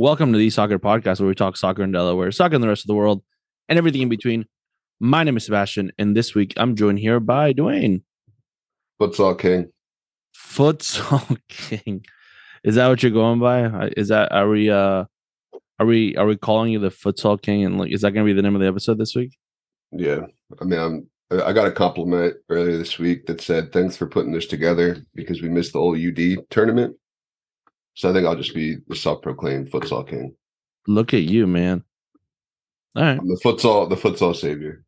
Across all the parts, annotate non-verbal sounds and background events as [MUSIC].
Welcome to the Soccer Podcast, where we talk soccer in Delaware, soccer in the rest of the world, and everything in between. My name is Sebastian, and this week I'm joined here by Dwayne. Futsal King. Futsal [LAUGHS] King. Is that what you're going by? Is that are we uh are we are we calling you the Futsal King? And like, is that going to be the name of the episode this week? Yeah, I mean, I'm I got a compliment earlier this week that said, "Thanks for putting this together because we missed the old UD tournament." So I think I'll just be the self-proclaimed futsal king. Look at you, man! All right, I'm the futsal, the futsal savior.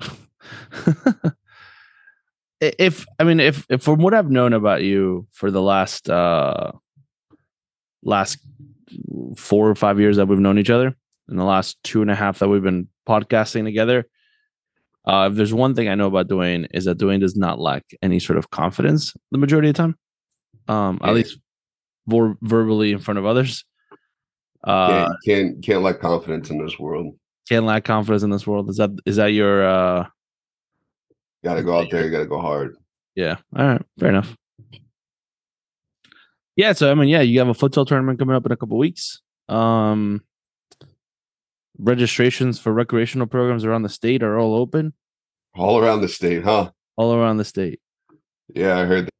[LAUGHS] if I mean, if, if from what I've known about you for the last uh last four or five years that we've known each other, in the last two and a half that we've been podcasting together, uh, if there's one thing I know about Dwayne is that Dwayne does not lack any sort of confidence the majority of the time. Um, yeah. at least vor- verbally in front of others. Uh, can't, can't can't lack confidence in this world. Can't lack confidence in this world. Is that is that your? uh Got to go out there. You got to go hard. Yeah. All right. Fair enough. Yeah. So I mean, yeah, you have a futsal tournament coming up in a couple weeks. Um, registrations for recreational programs around the state are all open. All around the state, huh? All around the state. Yeah, I heard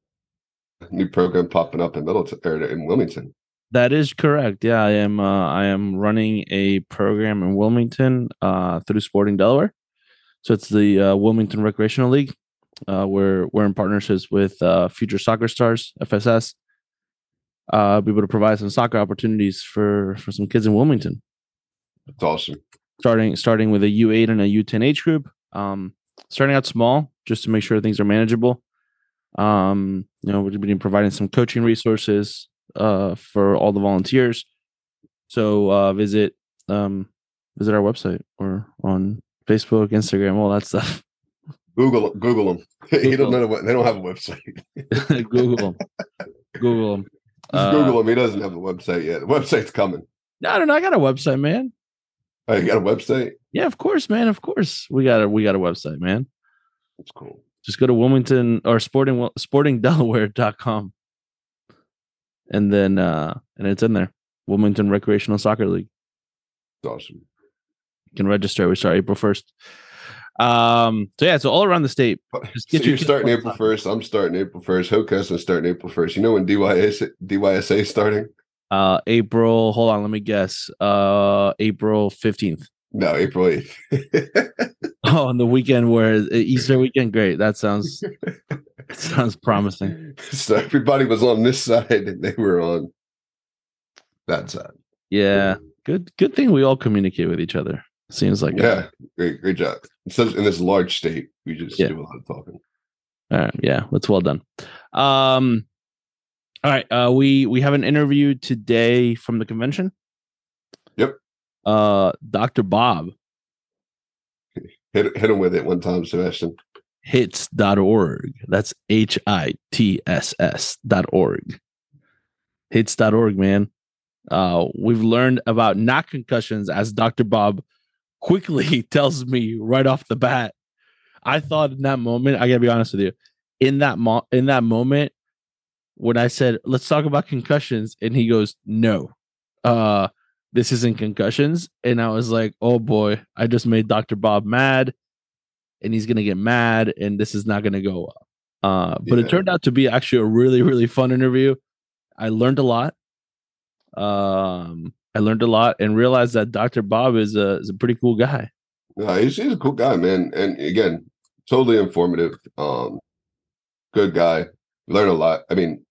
new program popping up in Middletown or in Wilmington. That is correct. Yeah, I am. Uh, I am running a program in Wilmington uh, through Sporting Delaware. So it's the uh, Wilmington Recreational League. Uh, we're we're in partnerships with uh, Future Soccer Stars (FSS). Uh, be able to provide some soccer opportunities for for some kids in Wilmington. That's awesome. Starting starting with a U8 and a U10 age group. Um, starting out small just to make sure things are manageable. Um, you know, we've been providing some coaching resources uh, for all the volunteers. So uh, visit um, visit our website or on Facebook, Instagram, all that stuff. Google Google them. [LAUGHS] Google. he don't know what they don't have a website. [LAUGHS] Google them. Google them. [LAUGHS] Uh, Google him. He doesn't have a website yet. The website's coming. No, I don't know. I got a website, man. Oh, you got a website? Yeah, of course, man. Of course, we got a we got a website, man. That's cool. Just go to Wilmington or Sporting SportingDelaware.com, and then uh and it's in there. Wilmington Recreational Soccer League. Awesome. You can register. We start April first. Um. So yeah. So all around the state. Just get so you're starting April first. I'm starting April first. Hillcrest's starting April first. You know when DYS DYSA is starting? Uh, April. Hold on, let me guess. Uh, April fifteenth. No, April eighth. [LAUGHS] oh, on the weekend where Easter weekend. Great. That sounds [LAUGHS] sounds promising. So everybody was on this [LAUGHS] side, and they were on that side. Yeah. Good. Good thing we all communicate with each other. Seems like yeah. Great. Great job. In in this large state, we just yeah. do a lot of talking. All right. Yeah. That's well done. Um. All right. Uh, we we have an interview today from the convention. Uh, Dr. Bob. Hit, hit him with it one time, Sebastian. HITSS.org. That's H I T S S dot org. HITSS.org, man. Uh, we've learned about not concussions as Dr. Bob quickly [LAUGHS] tells me right off the bat. I thought in that moment, I gotta be honest with you, in that mo- in that moment, when I said, let's talk about concussions, and he goes, no, uh, this isn't concussions. And I was like, oh boy, I just made Dr. Bob mad and he's going to get mad and this is not going to go well. Uh, but yeah. it turned out to be actually a really, really fun interview. I learned a lot. Um, I learned a lot and realized that Dr. Bob is a, is a pretty cool guy. Yeah, he's, he's a cool guy, man. And again, totally informative. Um, good guy. Learn a lot. I mean,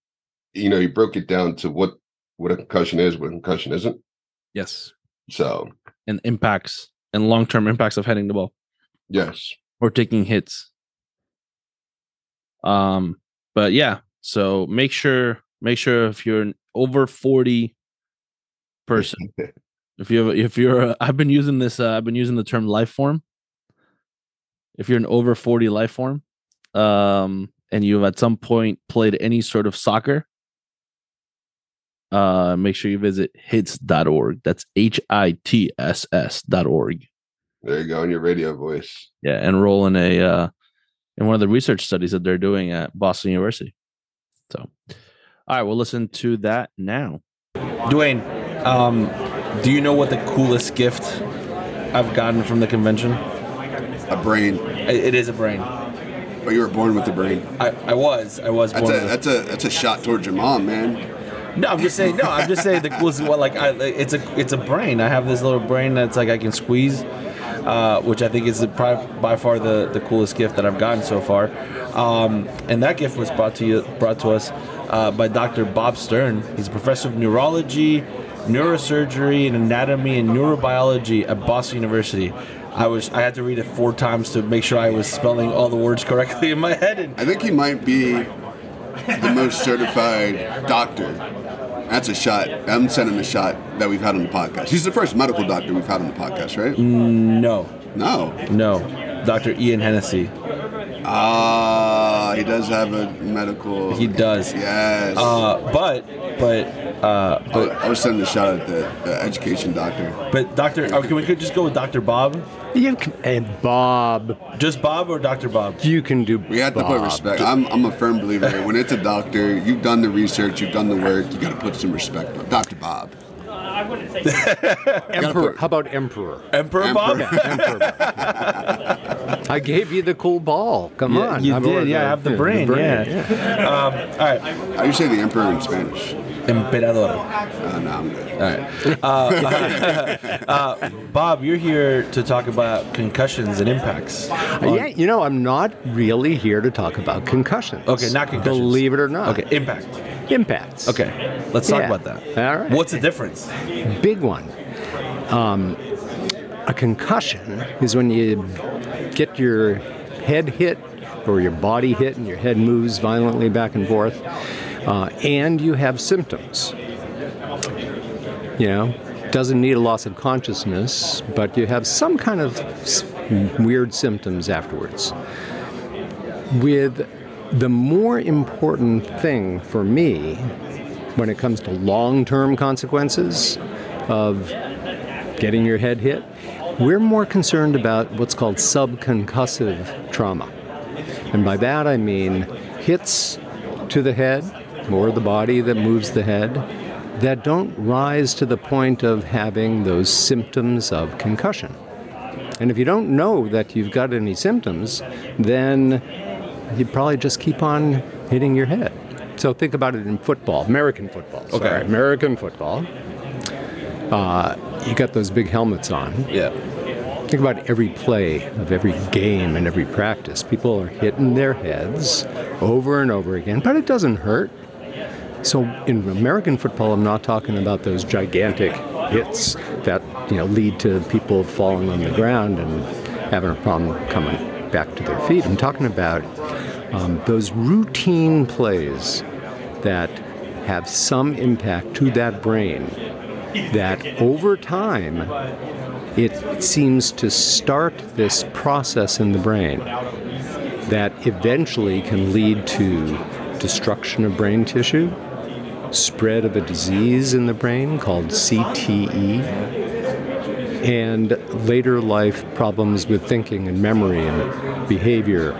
you know, he broke it down to what what a concussion is, what a concussion isn't. Yes. So and impacts and long term impacts of heading the ball. Yes. Or taking hits. Um, but yeah, so make sure make sure if you're an over 40 person, [LAUGHS] if you have if you're [LAUGHS] I've been using this uh, I've been using the term life form. If you're an over 40 life form, um, and you've at some point played any sort of soccer, uh, make sure you visit hitss.org. That's H I T S S.org. There you go in your radio voice. Yeah, enroll in a uh, in one of the research studies that they're doing at Boston University. So, all right, we'll listen to that now. Dwayne, um, Do you know what the coolest gift I've gotten from the convention? A brain. It, it is a brain. But you were born with a brain. I, I was. I was That's a with that's a that's a shot towards your mom, man. No, I'm just saying. No, I'm just saying the coolest. Like I, it's a it's a brain. I have this little brain that's like I can squeeze, uh, which I think is the, by far the, the coolest gift that I've gotten so far. Um, and that gift was brought to you brought to us uh, by Dr. Bob Stern. He's a professor of neurology, neurosurgery, and anatomy and neurobiology at Boston University. I was I had to read it four times to make sure I was spelling all the words correctly in my head. And I think he might be the most certified doctor. That's a shot. I'm sending a shot that we've had on the podcast. He's the first medical doctor we've had on the podcast, right? no, No. no, Dr. Ian Hennessy. Ah, he does have a medical. He does. Yes. Uh, but but uh, I, I was sending a shot at the, the education doctor. but Doctor, oh, can we could just go with Doctor Bob? You can, and Bob, Just Bob or Doctor Bob? you can do. We have to put respect. I'm, I'm a firm believer. When it's a doctor, you've done the research, you've done the work. You got to put some respect. on Dr. Bob. I wouldn't say [LAUGHS] Emperor. How about Emperor? Emperor, [LAUGHS] Emperor. Bob? Emperor. I gave you the cool ball. Come Yeah, on. you How did, about yeah, I have the brain, yeah. Um, all right, How do you say the emperor in Spanish? Emperador. Uh, no, I'm good. All right, uh, [LAUGHS] uh, Bob, you're here to talk about concussions and impacts. Yeah, you know, I'm not really here to talk about concussions. Okay, not concussions. Believe it or not. Okay, impact. Impacts. Okay, let's talk Yeah. about that. All right. What's the difference? Big one. Um, a concussion is when you get your head hit or your body hit and your head moves violently back and forth, uh, and you have symptoms. You know, doesn't need a loss of consciousness, but you have some kind of weird symptoms afterwards. With the more important thing for me when it comes to long term consequences of getting your head hit, we're more concerned about what's called subconcussive trauma. And by that I mean hits to the head or the body that moves the head that don't rise to the point of having those symptoms of concussion. And if you don't know that you've got any symptoms, then you probably just keep on hitting your head. So think about it in football, American football. sorry, Okay. American football. Uh, you got those big helmets on. Yeah. Think about every play of every game and every practice. People are hitting their heads over and over again, but it doesn't hurt. So in American football, I'm not talking about those gigantic hits that you know lead to people falling on the ground and having a problem coming back to their feet. I'm talking about um, those routine plays that have some impact to that brain that over time it seems to start this process in the brain that eventually can lead to destruction of brain tissue, spread of a disease in the brain called CTE, and later life problems with thinking and memory and behavior,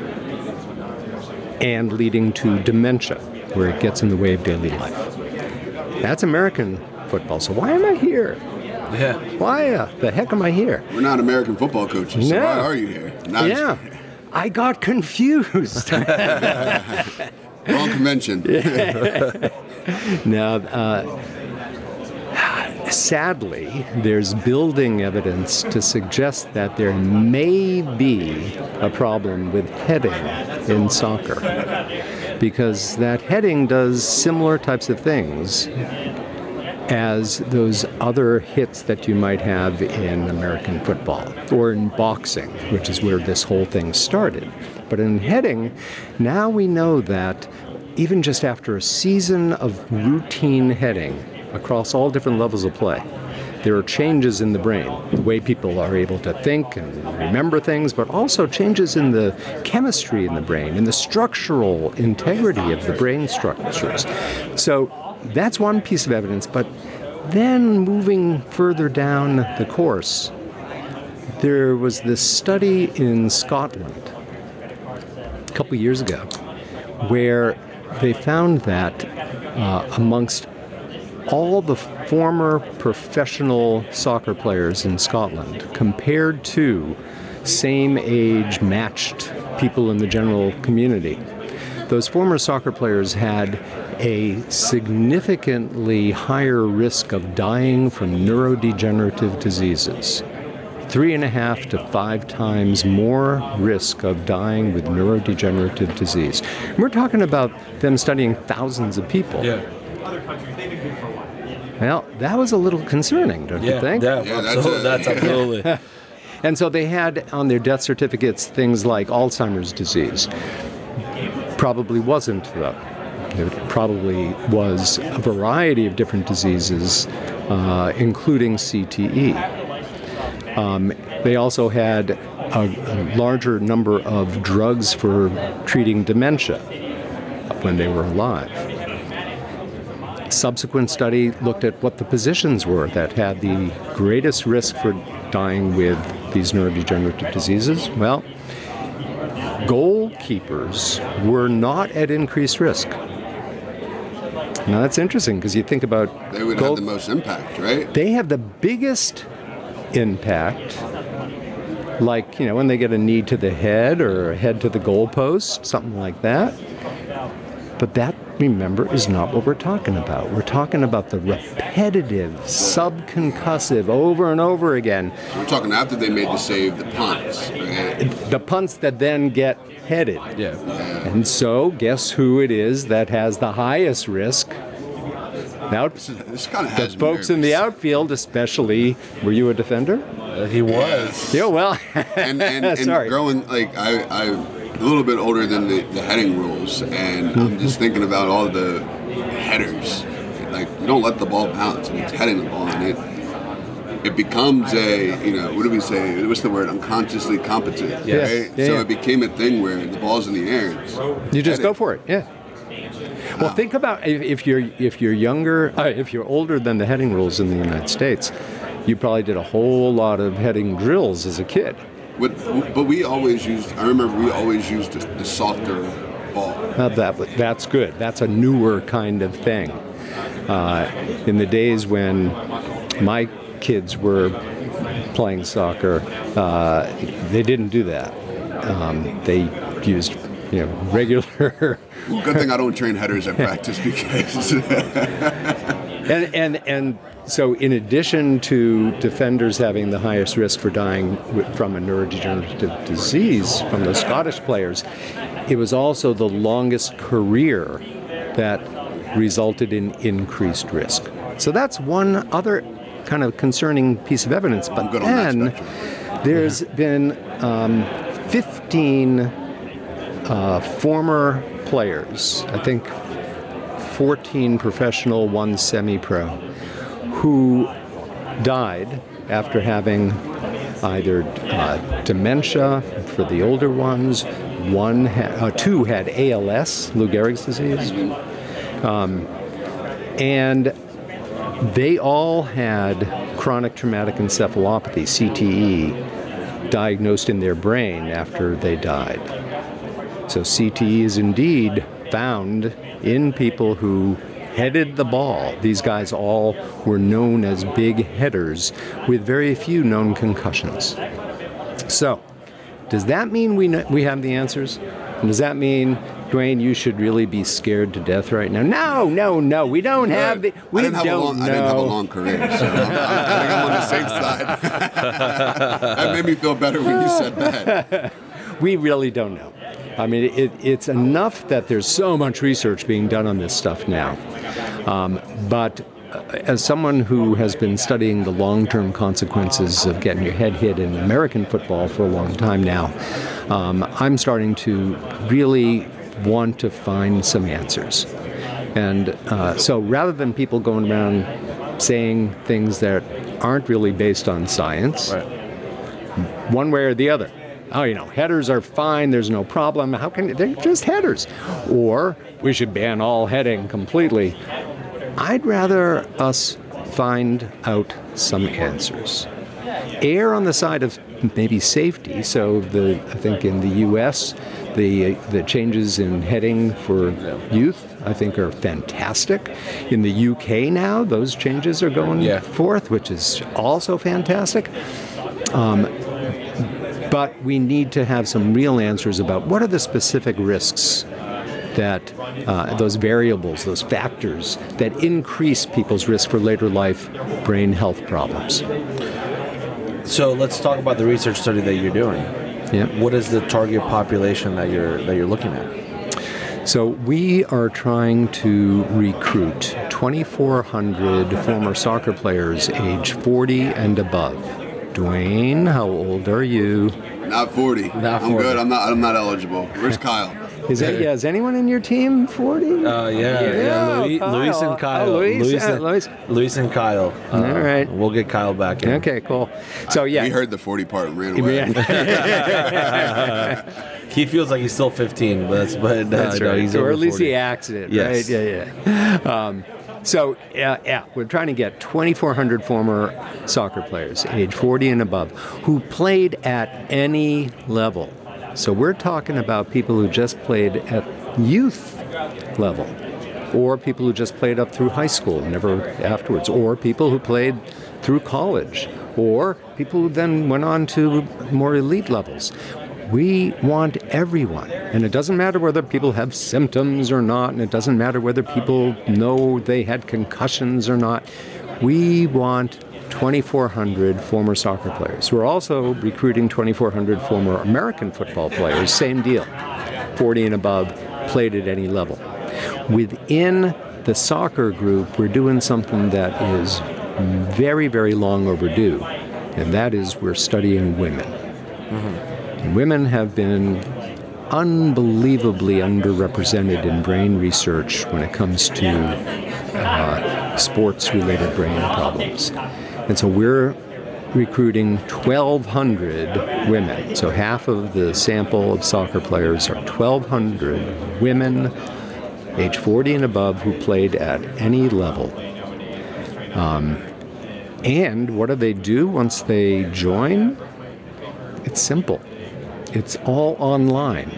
and leading to dementia, where it gets in the way of daily life. That's American football. So why am I here? Yeah. Why uh, the heck am I here? We're not American football coaches, so why are you here? Not Yeah, I got confused. [LAUGHS] Wrong convention. [LAUGHS] [LAUGHS] now, uh, sadly, there's building evidence to suggest that there may be a problem with heading in soccer. Because that heading does similar types of things as those other hits that you might have in American football or in boxing, which is where this whole thing started. But in heading, now we know that even just after a season of routine heading across all different levels of play, there are changes in the brain, the way people are able to think and remember things, but also changes in the chemistry in the brain, in the structural integrity of the brain structures. So that's one piece of evidence, but then moving further down the course, there was this study in Scotland a couple years ago where they found that uh, amongst all the former professional soccer players in Scotland compared to same age matched people in the general community. Those former soccer players had a significantly higher risk of dying from neurodegenerative diseases. Three and a half to five times more risk of dying with neurodegenerative disease. And we're talking about them studying thousands of people. Yeah. Other countries. They didn't do for a while. Well, that was a little concerning, don't Yeah. you think? Yeah. Yeah, that's absolutely. a- That's, absolutely. [LAUGHS] And so they had on their death certificates things like Alzheimer's disease. Probably wasn't, though. It probably was a variety of different diseases, uh, including CTE. Um, they also had a, a larger number of drugs for treating dementia when they were alive. Subsequent study looked at what the positions were that had the greatest risk for dying with these neurodegenerative diseases. Well, goalkeepers were not at increased risk. Now that's interesting because you think about They would goal- have the most impact, right? they have the biggest impact. Like you know when they get a knee to the head or a head to the goalpost something like that. But that remember is not what we're talking about. We're talking about the repetitive subconcussive over and over again. We're talking after they made the save, the punts, right? the punts that then get headed. Yeah. and so guess who it is that has the highest risk kind the folks in the outfield especially were you a defender Uh, he was. [LAUGHS] yeah well [LAUGHS] and and, and Sorry. growing like I I a little bit older than the, the heading rules, and I'm just thinking about all the headers. Like you don't let the ball bounce, and it's heading the ball, and it it becomes a you know what do we say? What's the word? Unconsciously competent, Yes. right? Yeah, so yeah. it became a thing where the ball's in the air. You just go for it. Yeah. Well, think about if, if you're if you're younger, uh, if you're older than the heading rules in the United States, you probably did a whole lot of heading drills as a kid. But, but we always used. I remember we always used the, the softer ball. That that's good. That's a newer kind of thing. Uh, in the days when my kids were playing soccer, uh, they didn't do that. Um, they used you know regular Good thing I don't train headers at practice because And, and, and so, in addition to defenders having the highest risk for dying from a neurodegenerative disease from the Scottish players, it was also the longest career that resulted in increased risk. So, that's one other kind of concerning piece of evidence. But good on that then there's been um, 15 uh, former players, I think 14 professional, one semi pro, who died after having either uh, dementia for the older ones, one ha- uh, two had ALS, Lou Gehrig's disease, um, and they all had chronic traumatic encephalopathy, CTE, diagnosed in their brain after they died. So CTE is indeed found in people who headed the ball. These guys all were known as big headers with very few known concussions. So, does that mean we kn- we have the answers? And does that mean Dwayne, you should really be scared to death right now? No, no, no. We don't have the. We I didn't have don't a long. know. I didn't have a long career, so [LAUGHS] I'm, I think I'm on the safe side. [LAUGHS] that made me feel better when you said that. [LAUGHS] We really don't know. I mean, it, it's enough that there's so much research being done on this stuff now. Um, but uh, as someone who has been studying the long term consequences of getting your head hit in American football for a long time now, um, I'm starting to really want to find some answers. And uh, so rather than people going around saying things that aren't really based on science, one way or the other. Oh, you know, headers are fine. There's no problem. How can they're just headers? Or we should ban all heading completely. I'd rather us find out some answers. Err on the side of maybe safety. So the I think in the U.S. the the changes in heading for youth I think are fantastic. In the UK now, those changes are going Yeah. forth, which is also fantastic. Um, but we need to have some real answers about what are the specific risks that uh, those variables, those factors that increase people's risk for later life brain health problems. So let's talk about the research study that you're doing. Yeah. What is the target population that you're that you're looking at? So we are trying to recruit 2,400 former soccer players age 40 and above. Dwayne, how old are you? Not 40. Not I'm good. I'm not. I'm not eligible. Where's Kyle? [LAUGHS] Is that, yeah, is anyone in your team 40? Uh, yeah, yeah, Yeah, Louis, Kyle. Luis and Oh, Kyle. Luis, Luis, uh, and, Luis. Luis and Kyle. Uh, All right. We'll get Kyle back in. Okay, cool. So yeah, He heard the 40 part and ran away. He feels like he's still 15, but but uh, That's no, he's or over at least 40. he acts it, Yes. right? Yeah, yeah. Um, so, yeah, yeah, we're trying to get 2,400 former soccer players, age 40 and above, who played at any level. So we're talking about people who just played at youth level, or people who just played up through high school, never afterwards, or people who played through college, or people who then went on to more elite levels. We want everyone. And it doesn't matter whether people have symptoms or not, and it doesn't matter whether people know they had concussions or not. We want 2,400 former soccer players. We're also recruiting 2,400 former American football players, same deal. 40 and above, played at any level. Within the soccer group, we're doing something that is very, very long overdue, and that is we're studying women. And women have been unbelievably underrepresented in brain research when it comes to uh, sports related brain problems. And so we're recruiting 1,200 women. So half of the sample of soccer players are 1,200 women, age 40 and above, who played at any level. Um, and what do they do once they join? It's simple. It's all online.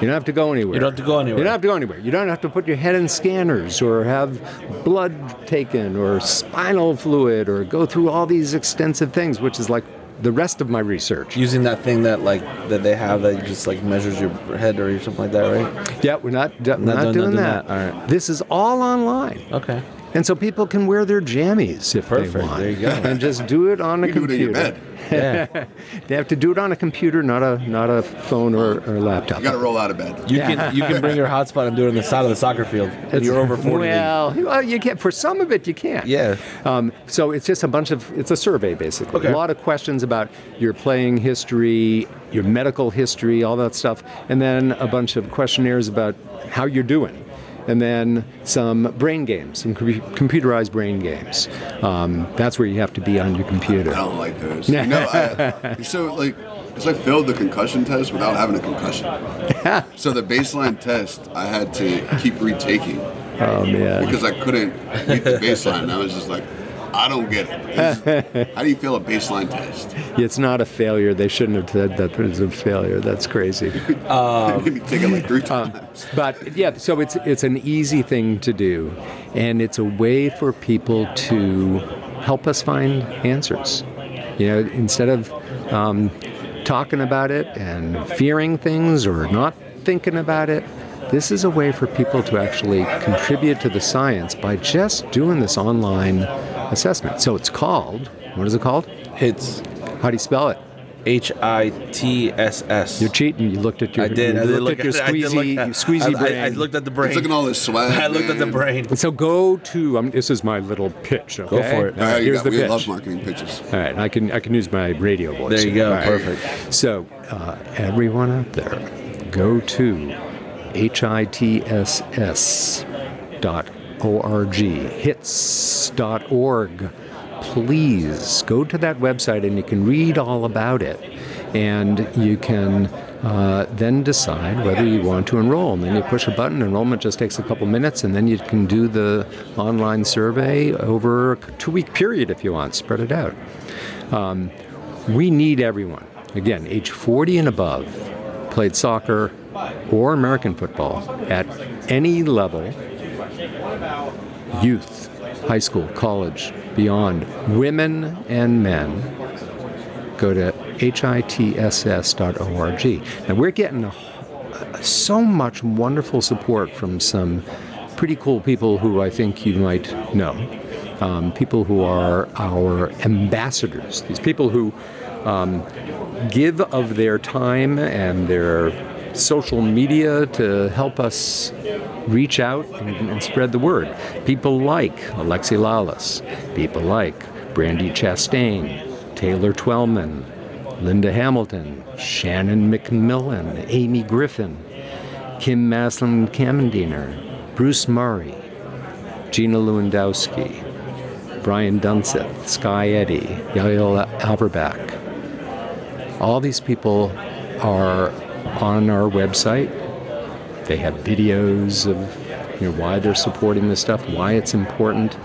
You don't have to go anywhere. You don't have to go anywhere. You don't have to go anywhere. You don't have to put your head in scanners or have blood taken or spinal fluid or go through all these extensive things, which is like the rest of my research. Using that thing that like that they have that just like measures your head or something like that, right? Yeah, we're not, we're not, doing- not doing, doing that. that. All right. This is all online. Okay. And so people can wear their jammies if Perfect. they want. There you go. [LAUGHS] And just do it on a You can do it in computer. your bed. [LAUGHS] Yeah. They have to do it on a computer, not a not a phone or, or laptop. You got to roll out of bed. You can you can bring your hotspot and do it on the side of the soccer field. If you're over 40. Well, well, you can for some of it you can't. Yeah. Um, so it's just a bunch of it's a survey basically. Okay. A lot of questions about your playing history, your medical history, all that stuff, and then a bunch of questionnaires about how you're doing. And then some brain games, some com- computerized brain games. Um, that's where you have to be on your computer. I don't like those. [LAUGHS] You know, I, so like, because I failed the concussion test without having a concussion. [LAUGHS] so the baseline test I had to keep retaking Oh man. because I couldn't meet the baseline. I was just like, I don't get it. [LAUGHS] How do you fail a baseline test? It's not a failure. They shouldn't have said that it's a failure. That's crazy. [LAUGHS] Maybe take it like three times. But yeah, so it's it's an easy thing to do, and it's a way for people to help us find answers. You know, instead of um, talking about it and fearing things or not thinking about it, this is a way for people to actually contribute to the science by just doing this online assessment. So it's called. What is it called? HITSS How do you spell it? H I T S S. You're cheating. You looked at your. I did. You I did looked look at your I squeezy, look at- squeezy I, brain. I, [LAUGHS] I looked at the brain. It's looking all this swag. I looked at the man. brain. So go to. Um, this is my little pitch. Okay? for it. All All right, right, you here's got, the we pitch. love marketing pitches. All right, I can I can use my radio voice. There you go. All right. Perfect. So uh, everyone out there, go to hitss dot org, dot org. Please go to that website and you can read all about it, and you can. Uh, then decide whether you want to enroll. And then you push a button. Enrollment just takes a couple minutes, and then you can do the online survey over a two-week period if you want. Spread it out. Um, we need everyone. Again, age 40 and above, played soccer or American football at any level, youth, high school, college, beyond, women and men, go to hitss.org. Now we're getting a, so much wonderful support from some pretty cool people who I think you might know. Um, people who are our ambassadors, these people who um, give of their time and their social media to help us reach out and, and spread the word. People like Alexi Lalas, people like Brandi Chastain, Taylor Twellman, Linda Hamilton, Shannon MacMillan, Amy Griffin, Kim Maslin-Kammerdeiner, Bruce Murray, Gina Lewandowski, Brian Dunseth, Skye Eddy, Yael Averbuch. All these people are on our website. They have videos of you know, why they're supporting this stuff, why it's important.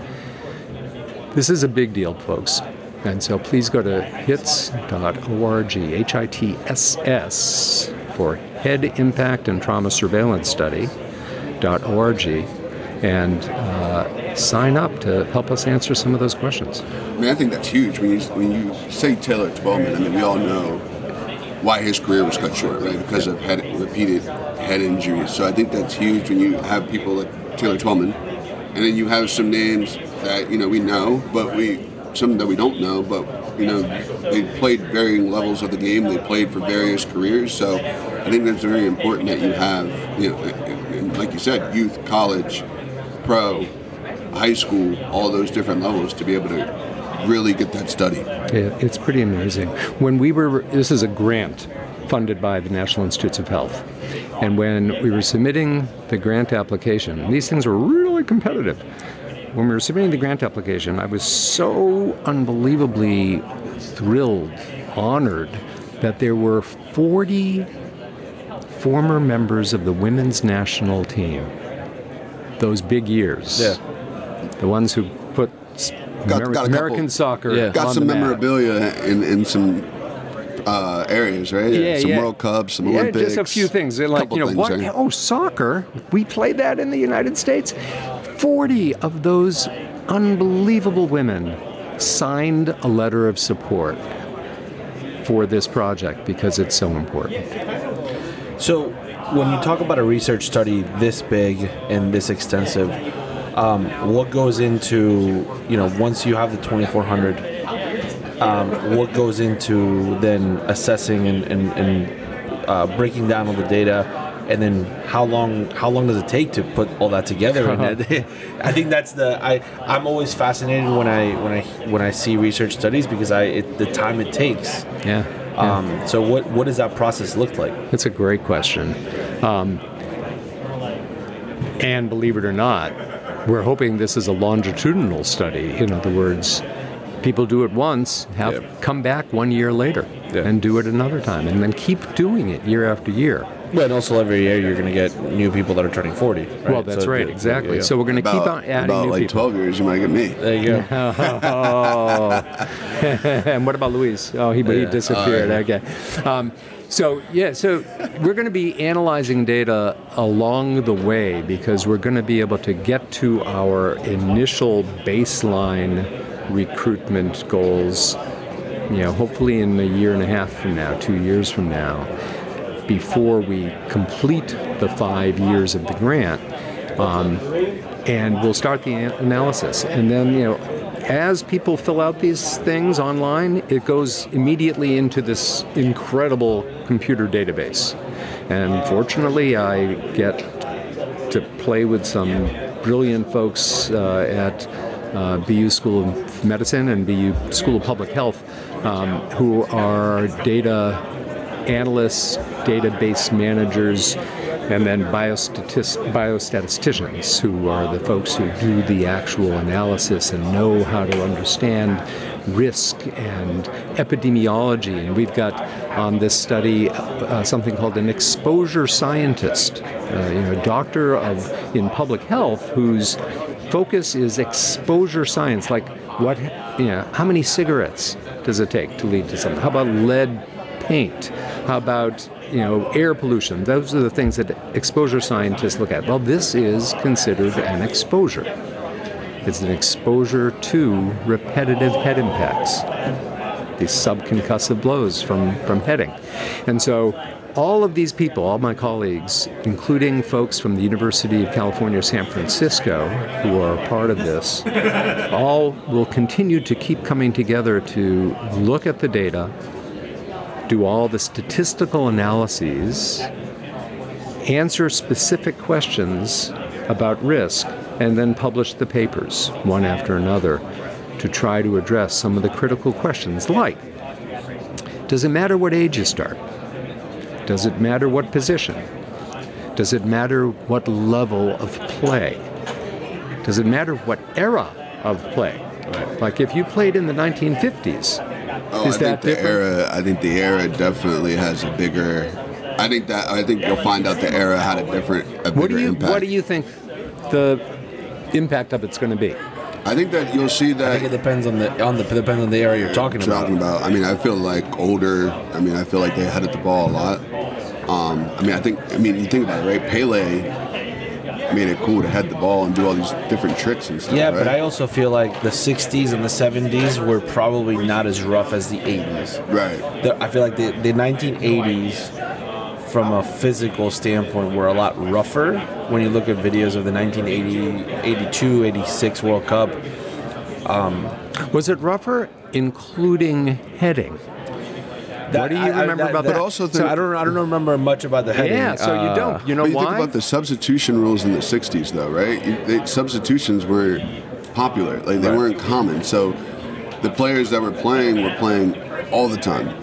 This is a big deal, folks. And so please go to hitss.org, H I T S S, for Head Impact and Trauma Surveillance Study.org, and uh, sign up to help us answer some of those questions. I mean, I think that's huge. When you when you say Taylor Twellman, I mean, we all know why his career was cut short, right? Because of head, repeated head injuries. So I think that's huge when you have people like Taylor Twellman, and then you have some names that you know we know, but we some that we don't know, but you know they played varying levels of the game. They played for various careers. So I think that's very important that you have, you know, and like you said, youth, college, pro, high school, all those different levels to be able to really get that study. Yeah, it's pretty amazing. When we were, this is a grant funded by the National Institutes of Health. And when we were submitting the grant application, these things were really competitive. When we were submitting the grant application, I was so unbelievably thrilled, honored that there were 40 former members of the women's national team. Those big years. Yeah. The ones who put Got- Ameri- got a American couple- soccer Yeah. Got on some the memorabilia in, in some uh, areas, right? Yeah, some yeah. World Cups, some Yeah, Olympics. just a few things. They're like, you know, things, what? right? Oh, soccer? We played that in the United States? 40 of those unbelievable women signed a letter of support for this project because it's so important. So, when you talk about a research study this big and this extensive, um, what goes into you know once you have the 2400, um, what goes into then assessing and, and, and uh, breaking down all the data, and then how long how long does it take to put all that together? and it, [LAUGHS] I think that's the I I'm always fascinated when I when I when I see research studies because I it, the time it takes. Yeah. Um, so what what does that process look like? That's a great question. Um, and believe it or not, we're hoping this is a longitudinal study. In other words, people do it once, have Yeah. come back one year later, Yeah. and do it another time, and then keep doing it year after year. Well, and also every year you're going to get new people that are turning 40. Right? Well, that's So right, exactly. yeah. So we're going to keep on adding about new like people. 12 years, you might get me. There you go. oh. [LAUGHS] and what about Luis? Oh, he, he Yeah. disappeared. Okay. Um, so, yeah, so we're going to be analyzing data along the way because we're going to be able to get to our initial baseline recruitment goals, you know, hopefully in a year and a half from now, two years from now, before we complete the five years of the grant um, and we'll start the analysis. And then, you know, as people fill out these things online, it goes immediately into this incredible computer database. And fortunately, I get to play with some brilliant folks uh, at uh, BU School of Medicine and BU School of Public Health um, who are data analysts, database managers, and then biostatist- biostatisticians, who are the folks who do the actual analysis and know how to understand risk and epidemiology. And we've got on this study uh, something called an exposure scientist, uh, you know, a doctor of in public health whose focus is exposure science, like what, you know, how many cigarettes does it take to lead to something? How about lead paint? How about you know, air pollution. Those are the things that exposure scientists look at. Well, this is considered an exposure. It's an exposure to repetitive head impacts, these subconcussive blows from, from heading. And so all of these people, all my colleagues, including folks from the University of California, San Francisco, who are part of this, all will continue to keep coming together to look at the data, do all the statistical analyses, answer specific questions about risk, and then publish the papers one after another to try to address some of the critical questions like Does it matter what age you start? Does it matter what position? Does it matter what level of play? Does it matter what era of play? Like if you played in the 1950s, Oh, is I that think the different? era. I think the era definitely has a bigger. I think that. I think you'll find out the era had a different, a What do you impact. what do you think the impact of it's going to be? I think that you'll see that. I think it depends on the on the depends on the area you're talking about. Talking about. I mean, I feel like older. I mean, I feel like they headed the ball a lot. Um, I mean, I think. I mean, you think about it, right? Pele made it cool to head the ball and do all these different tricks and stuff. Yeah, right? but I also feel like the 60s and the 70s were probably not as rough as the 80s. Right. The, I feel like the, the 1980s, from a physical standpoint, were a lot rougher when you look at videos of the 1980, 82, 86 World Cup. Um, Was it rougher, including heading? What do you remember about that? But that? also, so I don't I don't remember much about the heading. yeah, so you uh, don't. You know But you why? think about the substitution rules in the '60s, though, right? You, they, substitutions were popular; like they Right. weren't common. So the players that were playing were playing all the time.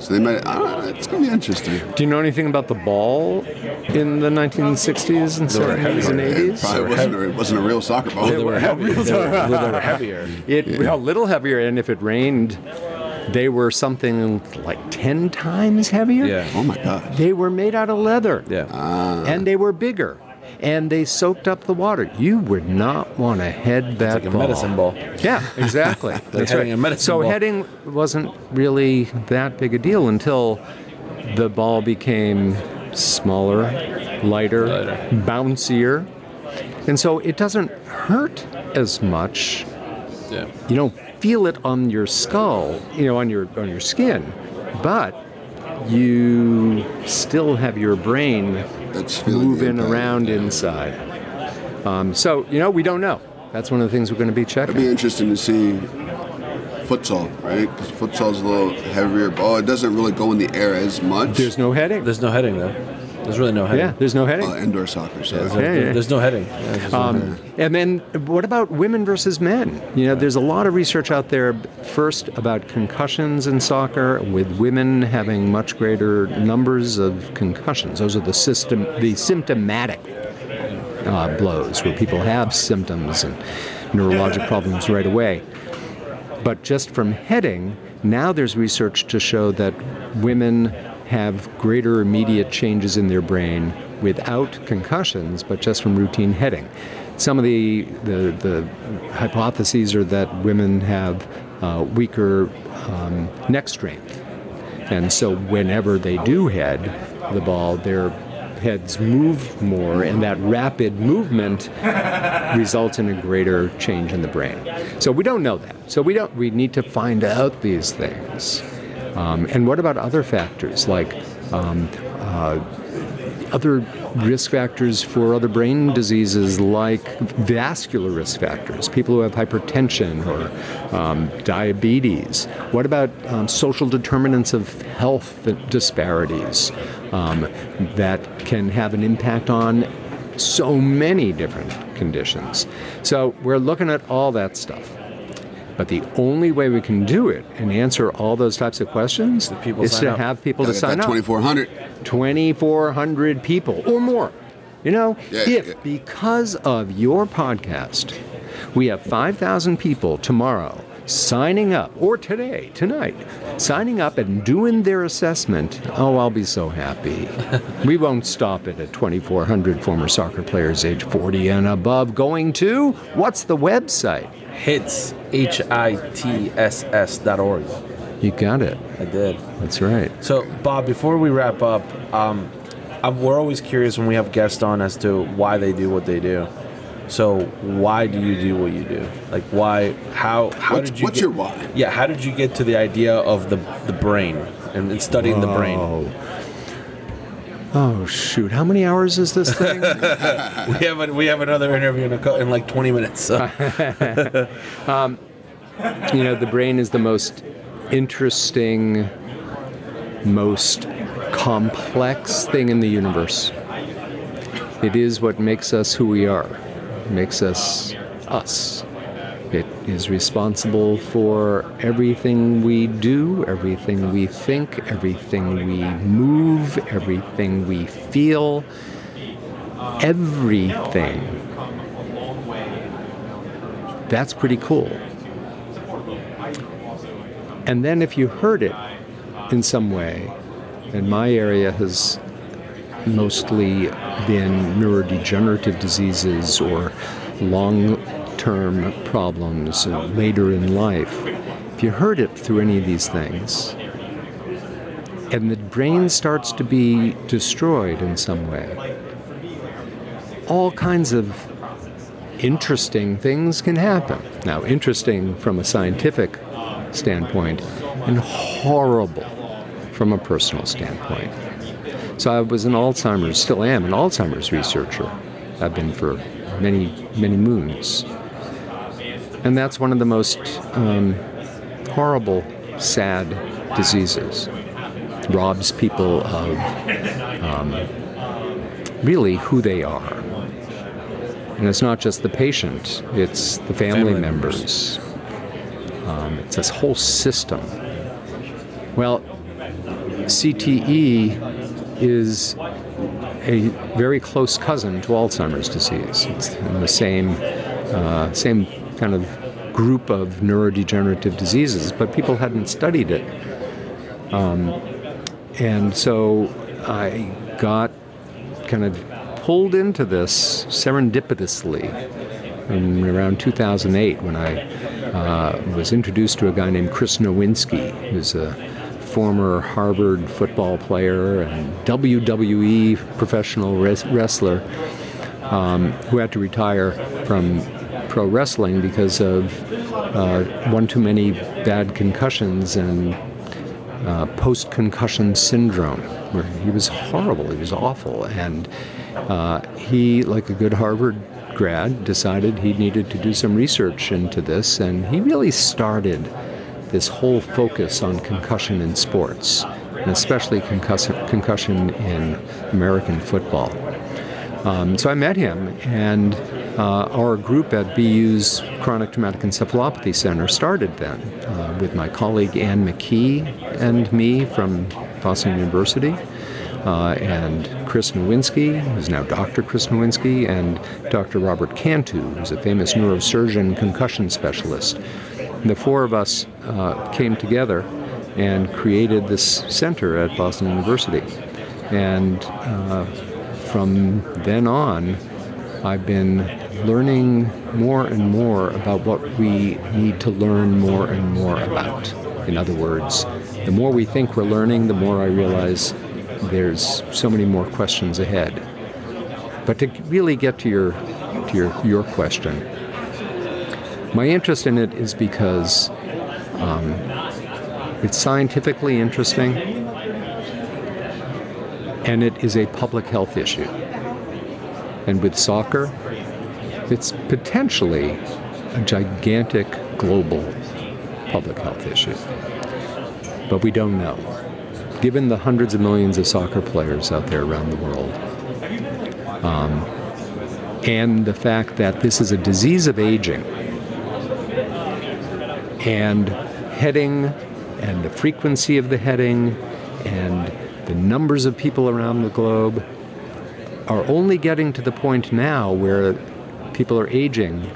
So they might. I don't know, it's going to be interesting. do you know anything about the ball in the 1960s and They were 70s and It 80s? probably wasn't. A, it wasn't a real soccer ball. They were heavier. They were, they were heavier. It a little heavier, and if it rained, they were something like 10 times heavier. Yeah. Oh my god! They were made out of leather. Yeah. Ah. And they were bigger. And they soaked up the water. You would not want to head that like a ball. medicine ball. Yeah, exactly. [LAUGHS] That's heading a medicine so ball. heading wasn't really that big a deal until the ball became smaller, lighter, Lighter. bouncier. And so it doesn't hurt as much Yeah. you don't feel it on your skull, you know, on your on your skin, but you still have your brain That's moving around yeah. inside. Um, so you know, we don't know. That's one of the things we're going to be checking. It'd be interesting to see futsal, right? Because futsal's a little heavier ball. It doesn't really go in the air as much. There's no heading. There's no heading though. There's really no heading. Yeah, there's no heading. uh, indoor soccer. So There's, Yeah, yeah. there's no heading. Yeah, there's no heading. Um, and then what about women versus men? You know, there's a lot of research out there, first about concussions in soccer, with women having much greater numbers of concussions. Those are the system, the symptomatic uh, blows, where people have symptoms and neurologic problems right away. But just from heading, now there's research to show that women have greater immediate changes in their brain without concussions, but just from routine heading. Some of the, the, the hypotheses are that women have uh, weaker um, neck strength. And so whenever they do head the ball, their heads move more, and that rapid movement results in a greater change in the brain. So we don't know that. So we don't. We need to find out these things. Um, and what about other factors like um, uh, other risk factors for other brain diseases, like vascular risk factors, people who have hypertension or um, diabetes? What about um, social determinants of health disparities um, that can have an impact on so many different conditions? So we're looking at all that stuff. But the only way we can do it and answer all those types of questions people is to up. have people Gotta to sign that up. 2400. 2,400 people or more. You know, Yeah, if yeah. because of your podcast, we have 5,000 people tomorrow signing up, or today, tonight, signing up and doing their assessment, oh, I'll be so happy. [LAUGHS] we won't stop it at 2,400 former soccer players age 40 and above going to, what's the website? HITSS H I T S S dot org. You got it. I did. That's right. So, Bob, before we wrap up, um, I'm, we're always curious when we have guests on as to why they do what they do. So, why do you do what you do? Like, why? How? How What's, did you? what's get, your why? Yeah. How did you get to the idea of the the brain and, and studying the brain? Oh. Shoot! How many hours is this thing? [LAUGHS] We have a, we have another interview in, a, cou- in like 20 minutes. So. [LAUGHS] Um, you know, the brain is the most interesting, most complex thing in the universe. It is what makes us who we are, makes us us. It is responsible for everything we do, everything we think, everything we move, everything we feel, everything. That's pretty cool. And then if you hurt it in some way, and my area has mostly been neurodegenerative diseases or long term problems uh, later in life, if you hurt it through any of these things, and the brain starts to be destroyed in some way, all kinds of interesting things can happen. Now, interesting from a scientific standpoint, and horrible from a personal standpoint. So I was an Alzheimer's, still am an Alzheimer's researcher. I've been for many, many moons. And that's one of the most um, horrible, sad diseases. Robs people of um, really who they are. And it's not just the patient, it's the family, Family members. members. Um, it's this whole system. Well, CTE is a very close cousin to Alzheimer's disease. It's in the same, uh, same kind of group of neurodegenerative diseases, but people hadn't studied it. Um, and so I got kind of pulled into this serendipitously in around 2008 when I uh, was introduced to a guy named Chris Nowinski, who's a former Harvard football player and WWE professional res- wrestler um, who had to retire from pro wrestling because of uh, one too many bad concussions and uh, post concussion syndrome, where he was horrible, he was awful. And uh, he, like a good Harvard grad, decided he needed to do some research into this, and he really started this whole focus on concussion in sports, and especially concussion, concussion in American football. Um, so I met him, and uh, our group at BU's Chronic Traumatic Encephalopathy Center started then uh, with my colleague Ann McKee and me from Boston University, uh, and Chris Nowinski, who's now Dr. Chris Nowinski, and Dr. Robert Cantu, who's a famous neurosurgeon concussion specialist. And the four of us uh, came together and created this center at Boston University. And uh, from then on, I've been learning more and more about what we need to learn more and more about. In other words, the more we think we're learning, the more I realize there's so many more questions ahead. But to really get to your to your, your question, my interest in it is because um, it's scientifically interesting and it is a public health issue. And with soccer, it's potentially a gigantic global public health issue. But we don't know. Given the hundreds of millions of soccer players out there around the world, um, and the fact that this is a disease of aging, and heading, and the frequency of the heading, and the numbers of people around the globe are only getting to the point now where people are aging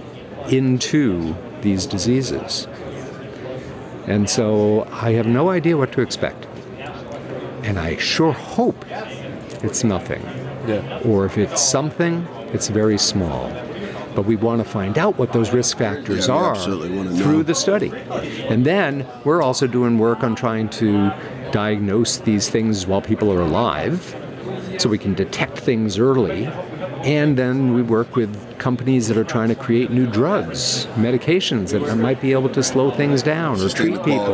into these diseases. And so I have no idea what to expect. And I sure hope it's nothing. Yeah. Or if it's something, it's very small. but we want to find out what those risk factors Yeah, are through the study. And then we're also doing work on trying to diagnose these things while people are alive so we can detect things early. And then we work with companies that are trying to create new drugs, medications that might be able to slow things down or treat people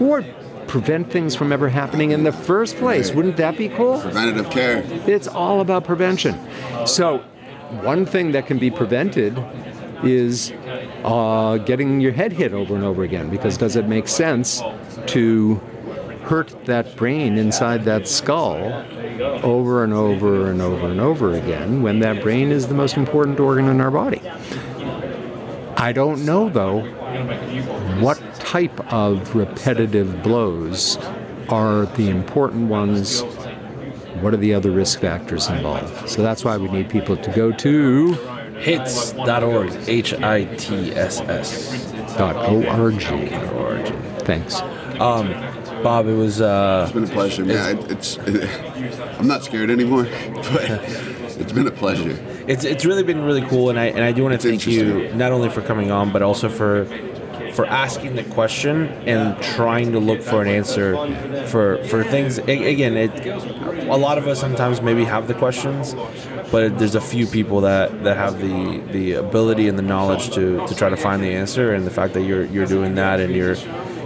or prevent things from ever happening in the first place. Wouldn't that be cool? preventative care. It's all about prevention. So, one thing that can be prevented is uh, getting your head hit over and over again. Because does it make sense to hurt that brain inside that skull over and over and over and over again when that brain is the most important organ in our body? I don't know though what type of repetitive blows are the important ones what are the other risk factors involved? So that's why we need people to go to HITSS.org. H I T S S. .org. .org. Thanks. Um, Bob, it was uh, It's been a pleasure. Yeah, it, it's. I'm not scared anymore, [LAUGHS] but it's been a pleasure. it's it's really been really cool, and I and I do want to It's thank you not only for coming on, but also for for asking the question and trying to look for an answer for for things. Again, it a lot of us sometimes maybe have the questions, but there's a few people that that have the the ability and the knowledge to to try to find the answer. And the fact that you're you're doing that and you're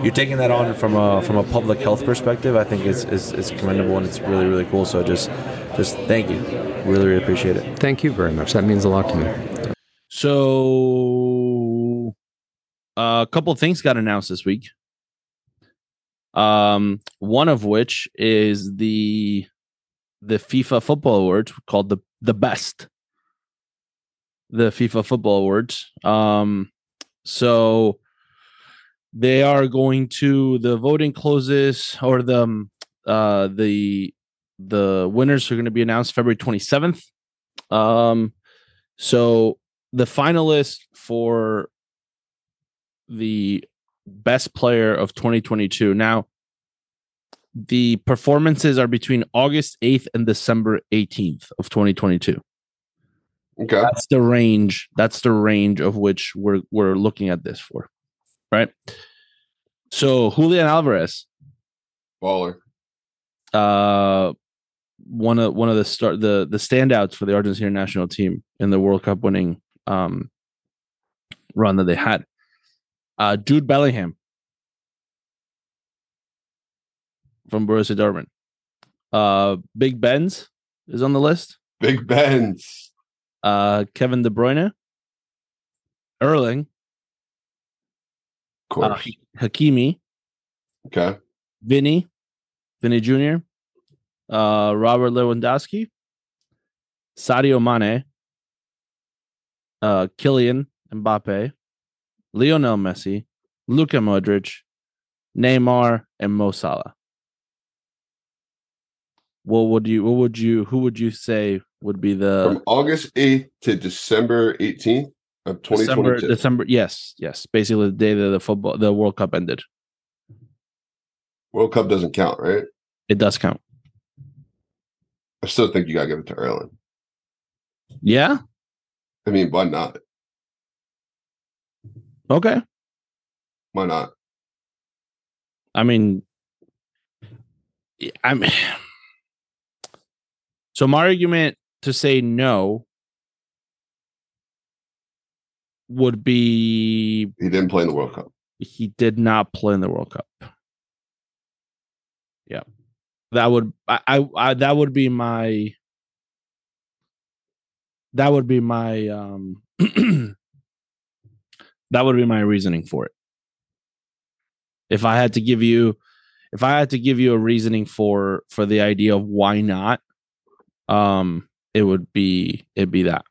you're taking that on from a from a public health perspective, I think is is, is commendable and it's really really cool. So just just thank you, really really appreciate it. Thank you very much. That means a lot to me. So a couple things got announced this week. Um, one of which is the the FIFA Football Awards called the the best. The FIFA Football Awards. Um, so they are going to the voting closes or the um, uh the the winners are going to be announced February 27th. Um, so the finalists for the best player of 2022. Now, the performances are between August 8th and December 18th of 2022. Okay. That's the range. That's the range of which we're we're looking at this for. Right. So Julian Alvarez, Baller. uh one of one of the start the the standouts for the Argentina national team in the World Cup winning um run that they had. Uh Jude Bellingham from Borussia Dortmund. Uh Big Benz is on the list. Big Benz. Uh Kevin De Bruyne, Erling, Of uh. Hakimi, okay. Vinny, Vinny Jr., uh, Robert Lewandowski, Sadio Mane, uh, Kylian Mbappe, Lionel Messi, Luka Modric, Neymar, and Mo Salah. What would you? What would you? Who would you say would be the From August 8th to December 18th of December? 2022. December. Yes, yes. Basically, the day that the football, the World Cup ended. World Cup doesn't count, right? It does count. I still think you gotta give it to Erling. Yeah. I mean, why not? Okay. Why not? I mean, I'm. [SIGHS] So my argument to say no would be He didn't play in the World Cup. he did not play in the World Cup. Yeah, that would I, I, I that would be my that would be my um [CLEARS THROAT] that would be my reasoning for it. If I had to give you if I had to give you a reasoning for for the idea of why not, um, it would be it'd be that.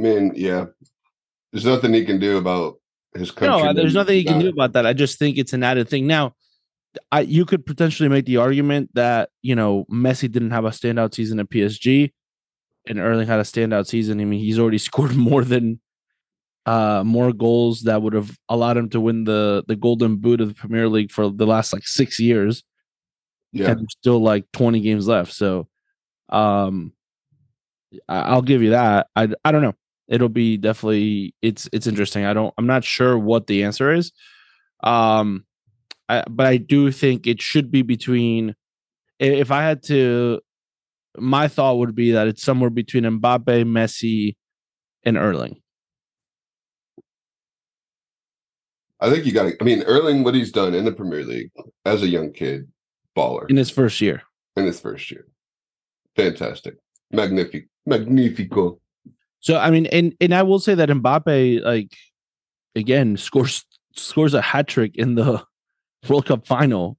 I mean, yeah. There's nothing he can do about his country. No, there's nothing he can do about that. I just think it's an added thing. Now, I you could potentially make the argument that you know Messi didn't have a standout season at PSG, and Erling had a standout season. I mean, he's already [LAUGHS] scored more than uh more goals that would have allowed him to win the the Golden Boot of the Premier League for the last like six years. Yeah. and there's still like 20 games left. So, um, I- I'll give you that. I I don't know. It'll be definitely it's it's interesting. I don't I'm not sure what the answer is. Um I, but I do think it should be between if I had to my thought would be that it's somewhere between Mbappe, Messi, and Erling. I think you got to. I mean, Erling, what he's done in the Premier League as a young kid, baller in his first year. in his first year, fantastic, magnific, magnifico. So I mean, and and I will say that Mbappe, like, again, scores scores a hat trick in the [LAUGHS] World Cup final,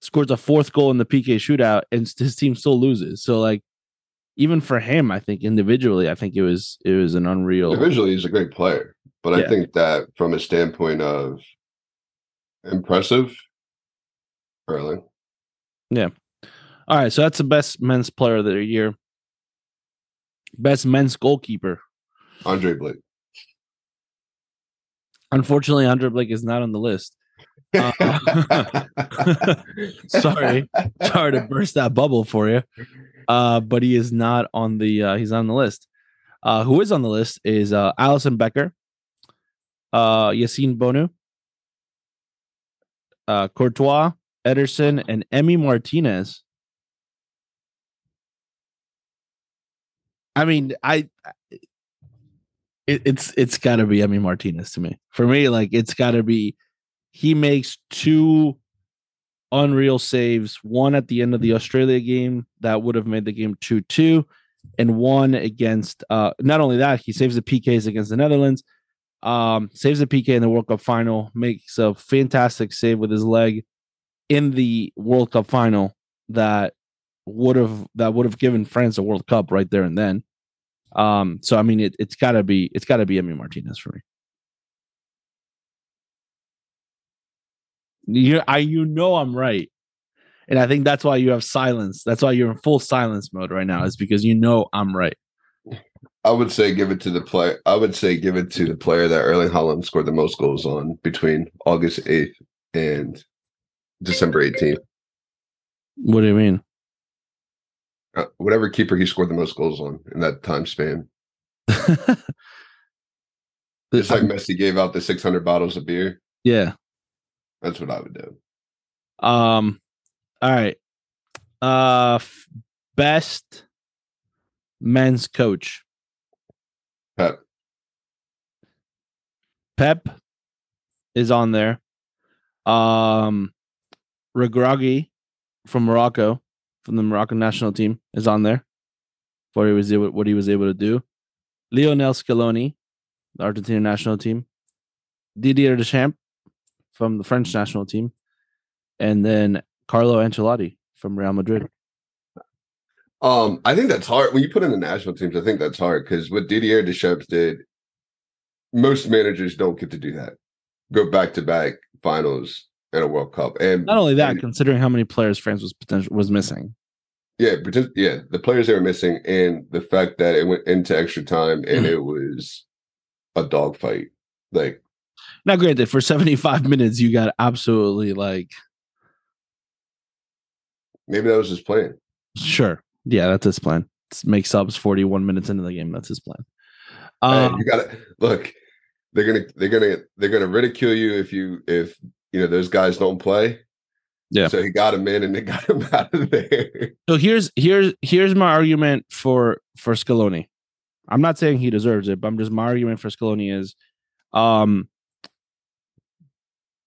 scores a fourth goal in the PK shootout, and his team still loses. So like, even for him, I think individually, I think it was it was an unreal. Individually, he's a great player, but Yeah. I think that from a standpoint of impressive, Erling. Yeah. All right, so that's the best men's player of the year. Best men's goalkeeper. Andre Blake. Unfortunately, Andre Blake is not on the list. Uh, [LAUGHS] sorry, sorry to burst that bubble for you. Uh, but he is not on the uh, he's on the list. Uh, who is on the list is uh, Alisson Becker, uh, Yassine Bounou, uh, Courtois, Ederson, and Emi Martinez. I mean, I it, it's it's got to be Emi Martinez to me. For me, like it's got to be he makes two unreal saves, one at the end of the Australia game that would have made the game 2-2 and one against uh not only that, he saves the PKs against the Netherlands. Um saves the PK in the World Cup final, makes a fantastic save with his leg in the World Cup final that would have that would have given France a World Cup right there and then. Um, so I mean, it, it's got to be it's got to be Emi Martinez for me. You, I, you know, I'm right, and I think that's why you have silence. That's why you're in full silence mode right now, is because you know I'm right. I would say give it to the player. I would say give it to the player that Erling Haaland scored the most goals on between August eighth and December eighteenth. What do you mean? Uh, whatever keeper he scored the most goals on in that time span. [LAUGHS] It's like Messi gave out the six hundred bottles of beer. yeah. That's what I would do. Um. All right. Uh, f- best men's coach. Pep. Pep is on there. Um, Regragui from Morocco, from the Moroccan national team, is on there. For he was able, what he was able to do. Lionel Scaloni, the Argentina national team. Didier Deschamps from the French national team, and then Carlo Ancelotti from Real Madrid. Um, I think that's hard when you put in the national teams. I think that's hard because what Didier Deschamps did, most managers don't get to do that. Go back to back finals a World Cup, and Not only that, and- considering how many players France was potential was missing. yeah, yeah, the players they were missing, and the fact that it went into extra time and it was a dogfight. Like Now, granted, for 75 [LAUGHS] minutes, you got absolutely like, maybe that was his plan. sure. Yeah, that's his plan. It's make subs 41 minutes into the game. That's his plan. Hey, Um, you gotta look. They're gonna they're gonna they're gonna ridicule you if you if you know those guys don't play. Yeah. So he got him in and they [LAUGHS] got him out of there. so here's here's here's my argument for for Scaloni. I'm not saying he deserves it, but I'm just my argument for Scaloni is um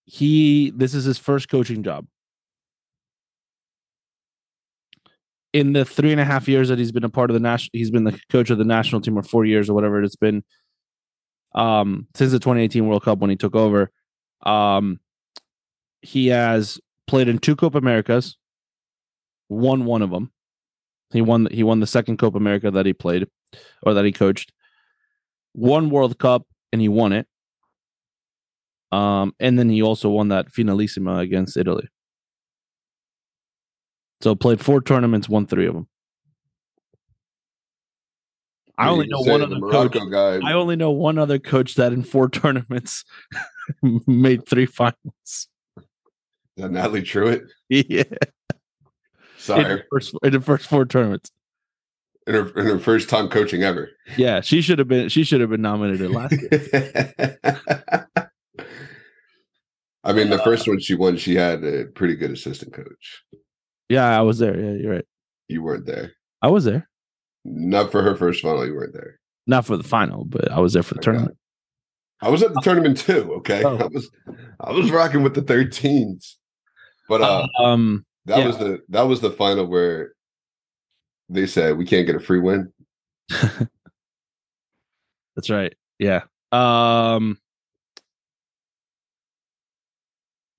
he this is his first coaching job. In the three and a half years that he's been a part of the national, he's been the coach of the national team, or four years, or whatever it's been, um, since the 2018 World Cup when he took over. Um, he has played in two Copa Americas, won one of them. He won. He won the second Copa America that he played, or that he coached. One World Cup, and he won it. Um, and then he also won that finalissima against Italy. So played four tournaments, won three of them. I only know one the other coach. Guy. I only know one other coach that in four [LAUGHS] tournaments [LAUGHS] made three finals. That Natalie Truitt. [LAUGHS] Yeah, in Sorry. first in the first four tournaments. in her, in her first time coaching ever. Yeah, she should have been. She should have been nominated [LAUGHS] last year. I mean, the first one she won, she had a pretty good assistant coach. Yeah, I was there. Yeah, you're right. You weren't there. I was there. Not for her first final. You weren't there. Not for the final, but I was there for the Okay. tournament. I was at the tournament too. Okay, Oh. I was I was rocking with the 13s, but uh, Um, that yeah. was the that was the final where they said we can't get a free win. [LAUGHS] that's right. Yeah. Um.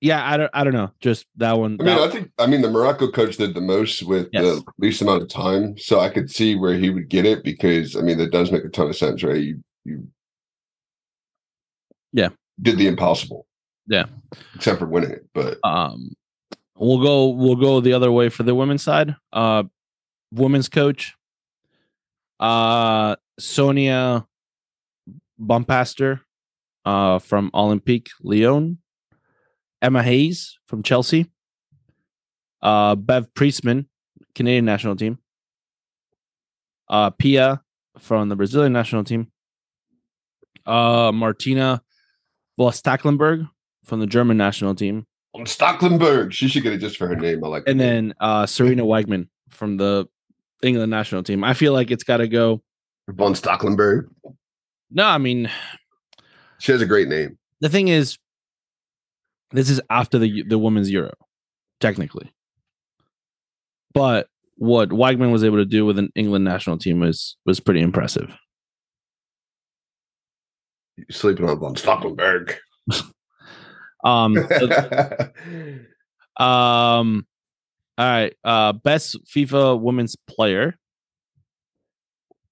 Yeah, I don't. I don't know. Just that one. I mean, I think I mean the Morocco coach did the most with Yes. the least amount of time, so I could see where he would get it because I mean that does make a ton of sense, right? You you Yeah. did the impossible, Yeah. except for winning it. But um we'll go we'll go the other way for the women's side. Uh women's coach uh Sonia Bompastor uh from olympique lyon. Emma hayes from chelsea. Uh bev priestman canadian national team. Uh pia from the brazilian national team. Uh martina Voss-Tecklenburg from the german national team on Stocklenberg, she should get it just for her name. I like. and then uh Sarina Wiegman from the England national team. I feel like it's got to go. von Stocklenberg, No, I mean she has a great name. the thing is, this is after the the women's Euro, technically. But what Wiegman was able to do with an England national team was was pretty impressive. You're sleeping on von Stocklenberg. [LAUGHS] Um, [LAUGHS] um, all right. Uh, best FIFA women's player.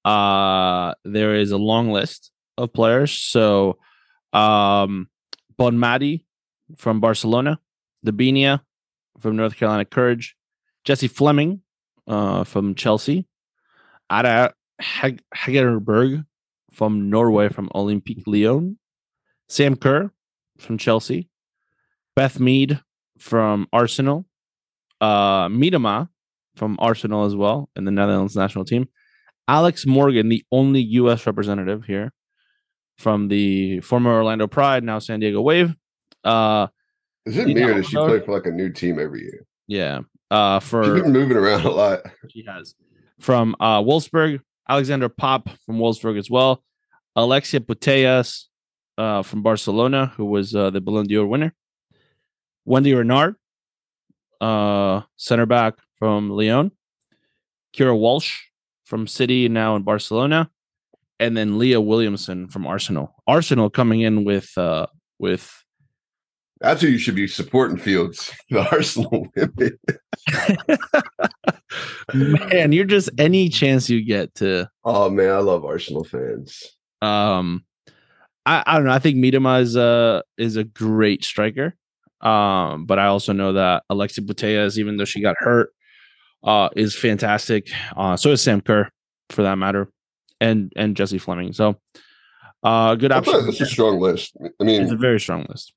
Uh, there is a long list of players. So, um, Bon Bonmati from Barcelona, Debinha from North Carolina Courage, Jessie Fleming, uh, from Chelsea, Ada Hag- Hegerberg from Norway from Olympique Lyon, Sam Kerr from Chelsea, Beth Mead from Arsenal, uh, Miedema from Arsenal as well, in the Netherlands national team. Alex Morgan, the only U.S. representative here from the former Orlando Pride, now San Diego Wave. Uh, Is it or does she though- play for like a new team every year? yeah, uh, She's for been moving around a lot. she has from uh, Wolfsburg, Alexandra Popp from Wolfsburg as well, Alexia Putellas uh, from Barcelona, who was uh, the Ballon d'Or winner, Wendie Renard, uh, center back from Lyon, Keira Walsh from City, now in Barcelona, and then Leah Williamson from Arsenal. Arsenal coming in with uh, with That's who you should be supporting, Fields. [LAUGHS] The Arsenal women. man, you're just any chance you get to Oh man, I love Arsenal fans. Um, I, I don't know. I think Miedema is a is a great striker. Um, but I also know that Alexi Putellas, even though she got hurt, uh, is fantastic. Uh, so is Sam Kerr, for that matter, and and Jessie Fleming. So, uh, good option. That's a strong list. I mean, It's a very strong list.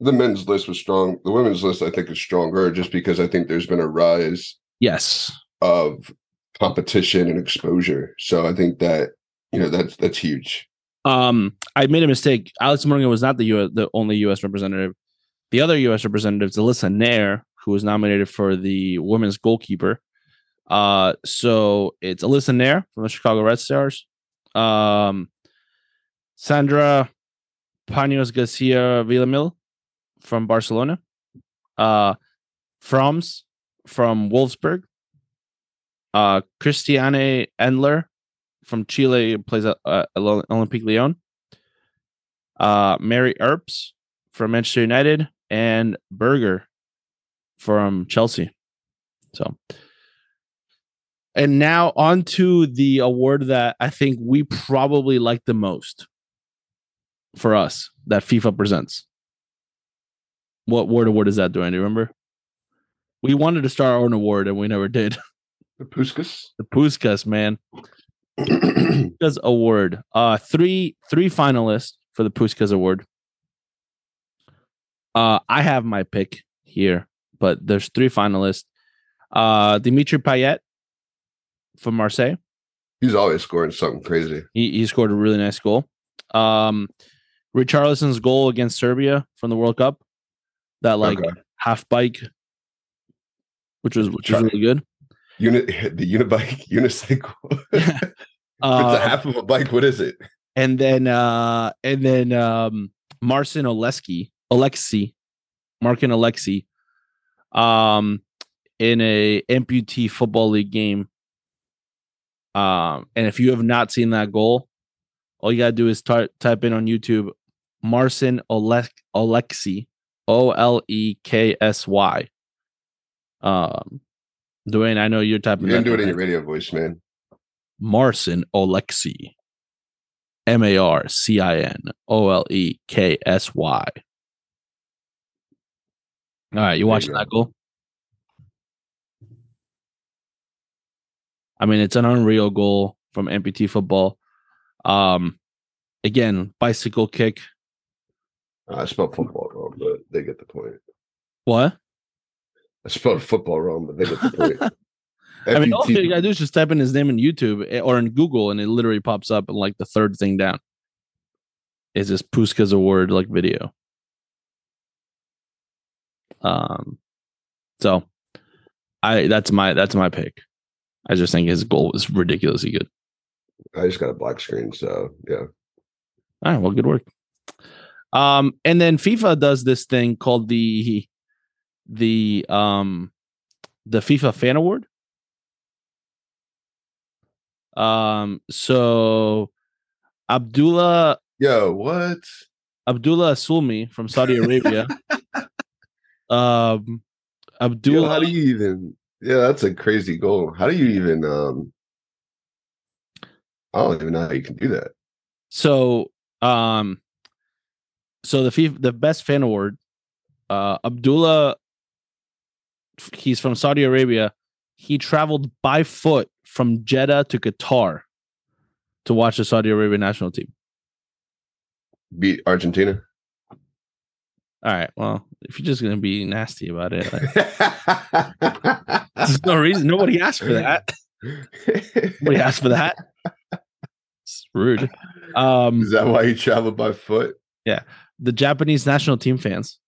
the men's list was strong. The women's list, I think, is stronger just because I think there's been a rise Yes. of competition and exposure. So I think that you know that's that's huge. Um, I made a mistake. Alex Morgan was not the U.S. the only U.S. representative. The other U.S. representative is Alyssa Naeher, who was nominated for the women's goalkeeper. Uh, so it's Alyssa Naeher from the Chicago Red Stars, um, Sandra Panos Garcia Villamil from Barcelona, uh, Frohms from Wolfsburg, uh, Christiane Endler from Chile plays at uh, Olympique Lyon. Uh, Mary Earps from Manchester United and Berger from Chelsea. So, and now on to the award that I think we probably like the most for us that FIFA presents. What word award is that, doing? Do you remember? We wanted to start our own award and we never did. [LAUGHS] The Puskas. The Puskas, man. [CLEARS THROAT] Puskas Award. Uh three three finalists for the Puskas Award. Uh I have my pick here, but there's three finalists. Uh Dimitri Payet from Marseille, He's always scoring something crazy. He, he scored a really nice goal. Um, Richarlison's goal against Serbia from the World Cup, that like Okay. half bike, which was which was really good. Unit [LAUGHS] the unibike [LAUGHS] unicycle. [LAUGHS] it's Uh, a half of a bike. What is it? and then uh and then um Marcin Oleksy, Alexi, Markin Alexi, um, in a amputee football league game. Um, and if you have not seen that goal, all you gotta do is tar- type in on YouTube Marcin Olek Alexi, O L E K S Y. Um, Dwayne, I know you're typing. You didn't do it in in. your radio voice, man. Marcin Oleksy. M A R C I N O L E K S Y. All right, you watching you that goal? I mean, it's an unreal goal from amputee football. Um, again, bicycle kick. I spelled football wrong, but they get the point. What? I spelled football wrong, but they get the point. [LAUGHS] I mean, all you gotta do is just type in his name in YouTube eh, or in Google, and it literally pops up. And like the third thing down is this Puskas award like video. Um, so I that's my that's my pick. I just think his goal was ridiculously good. I just got a black screen, so yeah. All right, well, good work. Um, and then FIFA does this thing called the the um the FIFA Fan Award. Um, so Abdullah Yo, what? Abdullah Sulmi from Saudi Arabia. [LAUGHS] um, Yo, Abdullah, how do you even? Yeah, that's a crazy goal. How do you even? Um, I don't even know how you can do that. so um, so the FIFA, the best fan award, uh, Abdullah, he's from Saudi Arabia. He traveled by foot from Jeddah to Qatar to watch the Saudi Arabia national team. Beat Argentina. All right, well, if you're just gonna be nasty about it, like, [LAUGHS] there's no reason. Nobody asked for that. Nobody asked for that. It's rude. Um, Is that why you traveled by foot? Yeah, the Japanese national team fans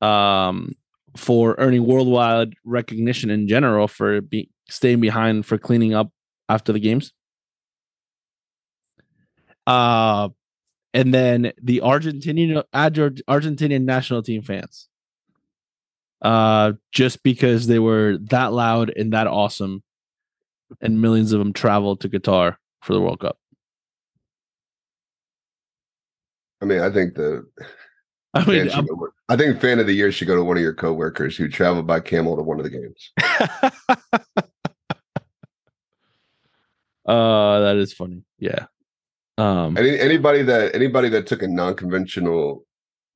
um, for earning worldwide recognition in general for be- staying behind for cleaning up after the games. Uh, and then the Argentinian Argentinian national team fans. Uh, just because they were that loud and that awesome, and millions of them traveled to Qatar for the World Cup. I mean, I think the I mean, go- I think fan of the year should go to one of your coworkers who traveled by camel to one of the games. [LAUGHS] uh that is funny. Yeah. Um Any, anybody that anybody that took a non-conventional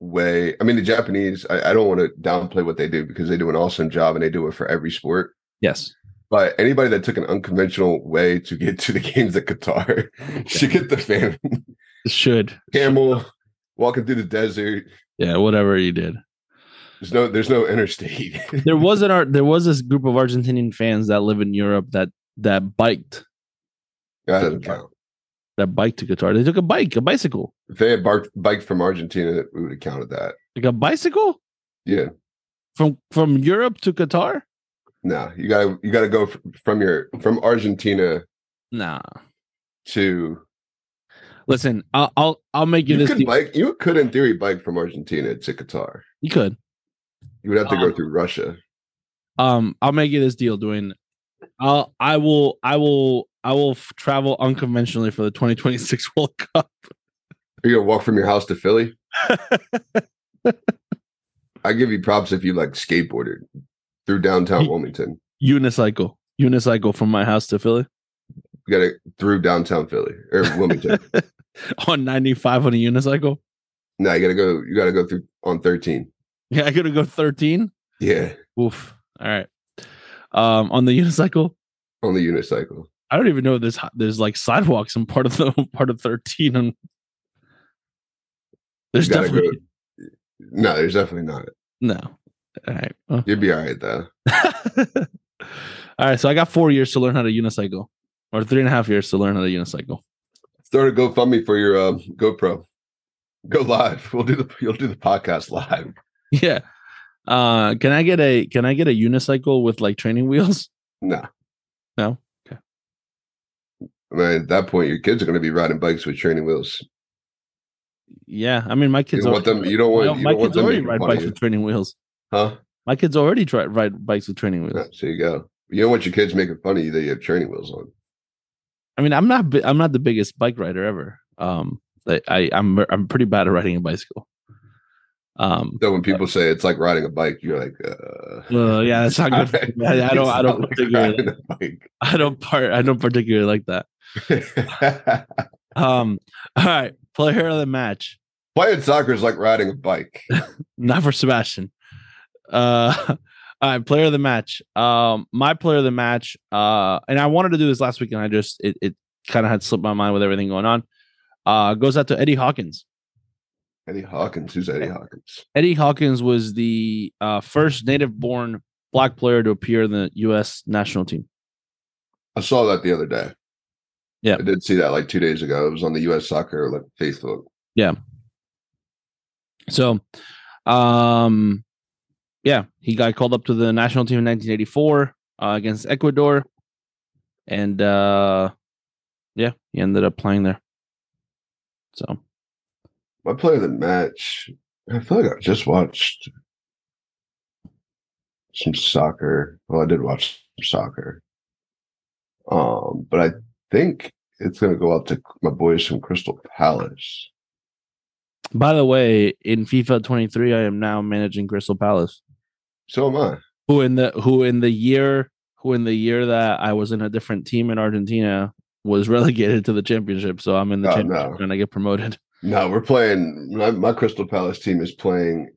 way. I mean, the Japanese. I, I don't want to downplay what they do because they do an awesome job and they do it for every sport. yes. But anybody that took an unconventional way to get to the [LAUGHS] games at Qatar [LAUGHS] should get the fan Should. camel walking through the desert. Yeah, whatever you did. There's no there's no interstate. [LAUGHS] There was an art there was this group of Argentinian fans that live in Europe that that biked that doesn't count. That biked to Qatar. They took a bike, a bicycle. If they had barked, biked from Argentina, we would have counted that. Like a bicycle Yeah. from from Europe to Qatar? No, you gotta you gotta go from your from Argentina Nah. to Listen, I'll I'll, I'll make you, you this could bike you could in theory bike from Argentina to Qatar. You could. You would have to go Um, through Russia. Um, I'll make you this deal, Dwayne. I'll I will I will I will f- travel unconventionally for the 2026 [LAUGHS] World Cup. Are you gonna walk from your house to Philly? [LAUGHS] I give you props if you like skateboarded through downtown Wilmington. Unicycle. Unicycle from my house to Philly You got it through downtown Philly or Wilmington. [LAUGHS] on 95 on a unicycle. no, you got to go. You got to go through on thirteen. Yeah, I gotta go 13. Yeah, Oof. All right. Um, on the unicycle, on the unicycle. I don't even know there's there's like sidewalks in part of the [LAUGHS] part of 13. And there's definitely go. No, there's definitely not. no. All right. Well. You'd be all right though. [LAUGHS] All right. So I got four years to learn how to unicycle. or three and a half years to learn how to unicycle. Start a GoFundMe for your um, GoPro. Go live. [LAUGHS] We'll do the you'll do the podcast live. Yeah. Uh, can I get a can I get a unicycle with like training wheels? No. No? I mean, at that point, your kids are going to be riding bikes with training wheels. Yeah, I mean my You kids. don't want them. You don't want. You my don't kids them already ride bikes with training wheels. Huh? My kids already try ride bikes with training wheels. Yeah, so you go. You don't want your kids making fun of you that you have training wheels on. I mean, I'm not I'm not the biggest bike rider ever. Um, I, I I'm I'm pretty bad at riding a bicycle. Um, So when people say it's like riding a bike, you're like, uh, uh, yeah, that's not good. I, I don't I don't [LAUGHS] like particularly bike. [LAUGHS] I don't part I don't particularly like that. [LAUGHS] Um, all right, player of the match, Playing soccer is like riding a bike. not for Sebastian. Uh, all right, player of the match. Um, my player of the match. Uh, and I wanted to do this last week, and I just it it kind of had slipped my mind with everything going on. Uh, goes out to Eddie Hawkins. Eddie Hawkins. Who's Eddie Hawkins? Eddie Hawkins was the uh, first native-born black player to appear in the U.S. national team. I saw that the other day. Yeah. I did see that like two days ago. It was on the U.S. Soccer like Facebook. Yeah. So, um, yeah, he got called up to the national team in 1984 uh, against Ecuador, and uh, yeah, he ended up playing there. So, My player of the match. I feel like I just watched some soccer. Well, I did watch some soccer. Um, but I think it's gonna go out to my boys from Crystal Palace. by the way, in FIFA 23, I am now managing Crystal Palace, So am I. who in the who in the year who in the year that I was in a different team in Argentina was [LAUGHS] relegated to the championship. So I'm in the Oh, championship no. and I get promoted. No, we're playing. My, my Crystal Palace team is playing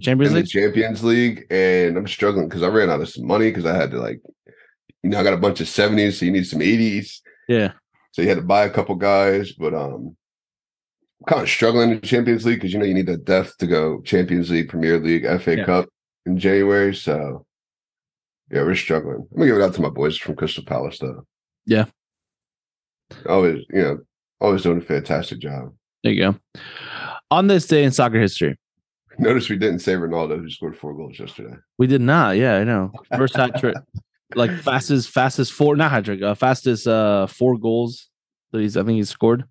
Champions in the League. Champions League, and I'm struggling because I ran out of some money because I had to like, you know, I got a bunch of 70s, so you need some 80s. Yeah, So you had to buy a couple guys, but um, I'm kind of struggling in the Champions League because you know you need the depth to go Champions League, Premier League, FA Yeah. Cup in January. So yeah, we're struggling. I'm gonna give it out to my boys from Crystal Palace though. Yeah. Always, you know, always doing a fantastic job. There you go. On this day in soccer history, Notice we didn't say Ronaldo who scored four goals yesterday. We did not. Yeah, I know. First hat trick, like fastest, fastest four, not hat trick, uh, fastest uh four goals that he's. I think he scored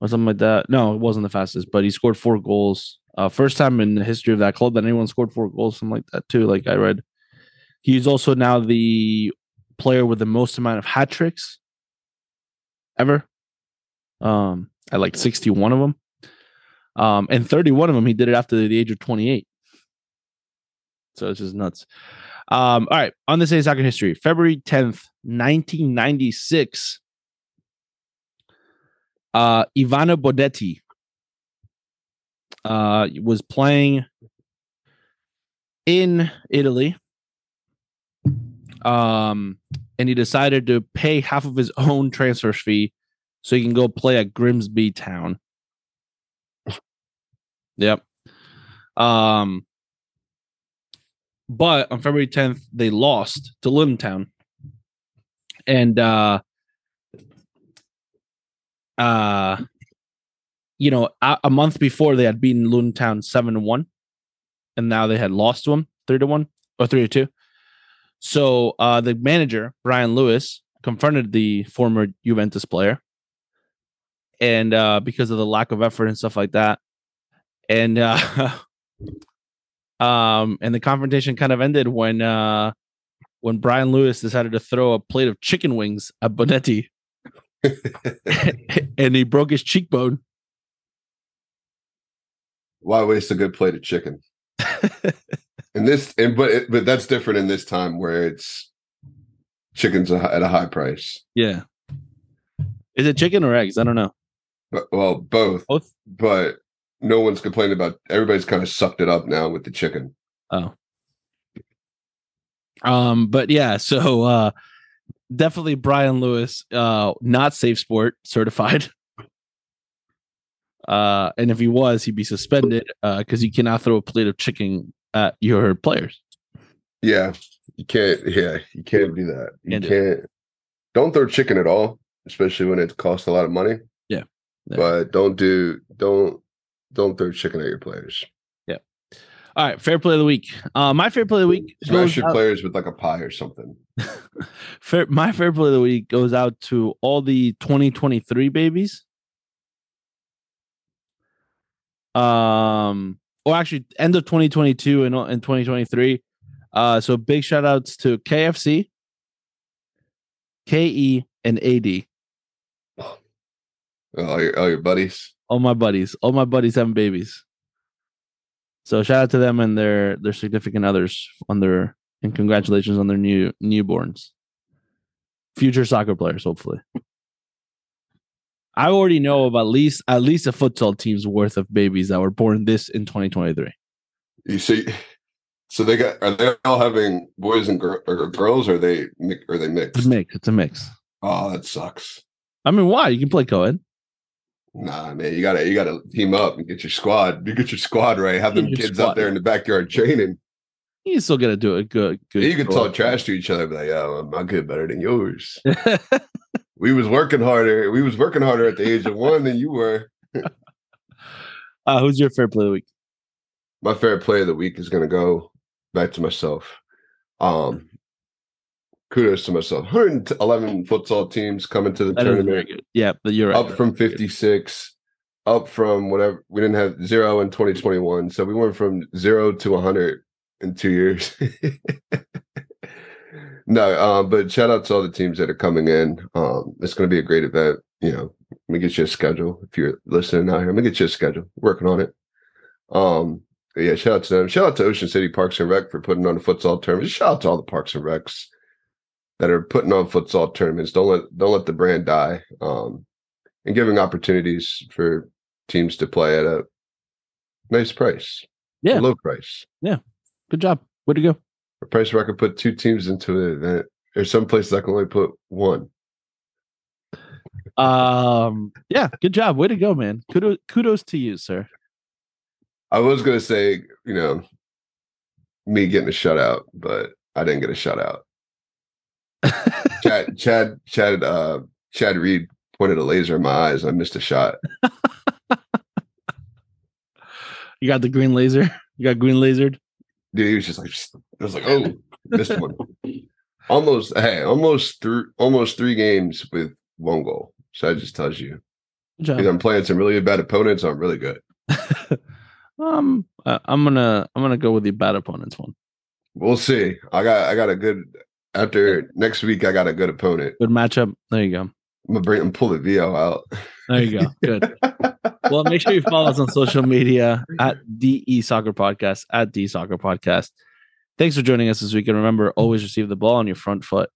or something like that. No, it wasn't the fastest, but he scored four goals. Uh, first time in the history of that club that anyone scored four goals, something like that too. Like I read, he's also now the player with the most amount of hat tricks ever. Um, at like sixty-one of them. Um, and 31 of them he did it after the age of 28. So it's just nuts. Um, all right, on this day in soccer history, February 10th, 1996. Uh Ivano Bonetti uh was playing in Italy. Um and he decided to pay half of his own transfer fee so you can go play at Grimsby Town. Yep. Um, but on February 10th, they lost to Luton Town. And uh uh you know, a, a month before they had beaten Luton Town 7 to 1. And now they had lost to them 3 to 1 or 3 to 2. So uh the manager, Brian Lewis, confronted the former Juventus player. And uh because of the lack of effort and stuff like that, and uh [LAUGHS] um and the confrontation kind of ended when uh when Brian Lewis decided to throw a plate of chicken wings at Bonetti [LAUGHS] and he broke his cheekbone. Why waste a good plate of chicken? [LAUGHS] and this, and but it, but that's different in this time where it's chickens at a high price. Yeah. Is it chicken or eggs? I don't know. But, well, both. Both. But no one's complaining about. Everybody's kind of sucked it up now with the chicken. Oh. Um, but yeah, so uh definitely Brian Lewis, uh, not safe sport certified. [LAUGHS] Uh, and if he was, he'd be suspended uh because you cannot throw a plate of chicken at your players. Yeah, you can't. Yeah, you can't do that. You Can't do can't. don't throw chicken at all, especially when it costs a lot of money. Yeah. But don't do don't don't throw chicken at your players. Yeah. All right, fair play of the week. Uh, my fair play of the week Smash your out- players with like a pie or something. [LAUGHS] fair, my fair play of the week goes out to all the 2023 babies. Um, or actually, end of 2022 and in 2023. Uh, so big shout outs to KFC, KE, and AD. All your all your buddies. All my buddies, all my buddies having babies. So shout out to them and their their significant others on their and congratulations on their new newborns. Future soccer players, hopefully. I already know of at least at least a futsal team's worth of babies that were born this in 2023. You see, so they got are they all having boys and gir- or girls? Or are they are they It's a mix. It's a mix. Oh, that sucks. I mean, why? You can play co-ed. Nah, man, you gotta you gotta team up and get your squad. You get your squad right. Have them kids squad out there in the backyard training. You still gotta do it good. good you can talk trash to each other, be like, "Oh, my kid better than yours." [LAUGHS] we was working harder. We was working harder at the age of one than you were. [LAUGHS] uh, who's your fair play of the week? My fair play of the week is gonna go back to myself. Um, kudos to myself. 111 futsal teams coming to the That tournament. Yeah, but you're right. up from 56 up from whatever we didn't have zero in 2021 so we went from zero to 100 in two years. [LAUGHS] No um but shout out to all the teams that are coming in. Um it's going to be a great event you know. Let me get you a schedule. If you're listening out here let me get you a schedule. Working on it. Um yeah shout out to them. Shout out to ocean city parks and rec for putting on a futsal tournament. Shout out to all the parks and recs that are putting on futsal tournaments don't let don't let the brand die um and giving opportunities for teams to play at a nice price. Yeah. Low price. Yeah, good job. Way to go. A price where I could put two teams into an event. There's some places I can only put one. Um, yeah, good job. Way to go, man. Kudos, kudos to you, sir. I was gonna say, you know, me getting a shutout, but I didn't get a shutout. Chad Chad Chad uh Chad Reed pointed a laser in my eyes. I missed a shot. You got the green laser. You got green lasered. Dude, he was just like I was like, oh, missed one. Almost hey, almost through almost three games with one goal. So that just tells you Because I'm playing some really bad opponents. I'm really good. [LAUGHS] Um, uh, I'm gonna I'm gonna go with the bad opponents one. We'll see. I got I got a good after next week. I got a good opponent. Good matchup. There you go. I'm gonna bring and pull the VO out. There you go. Good. well, make sure you follow us on social media at DE Soccer Podcast at D Soccer Podcast. Thanks for joining us this week, and remember, always receive the ball on your front foot.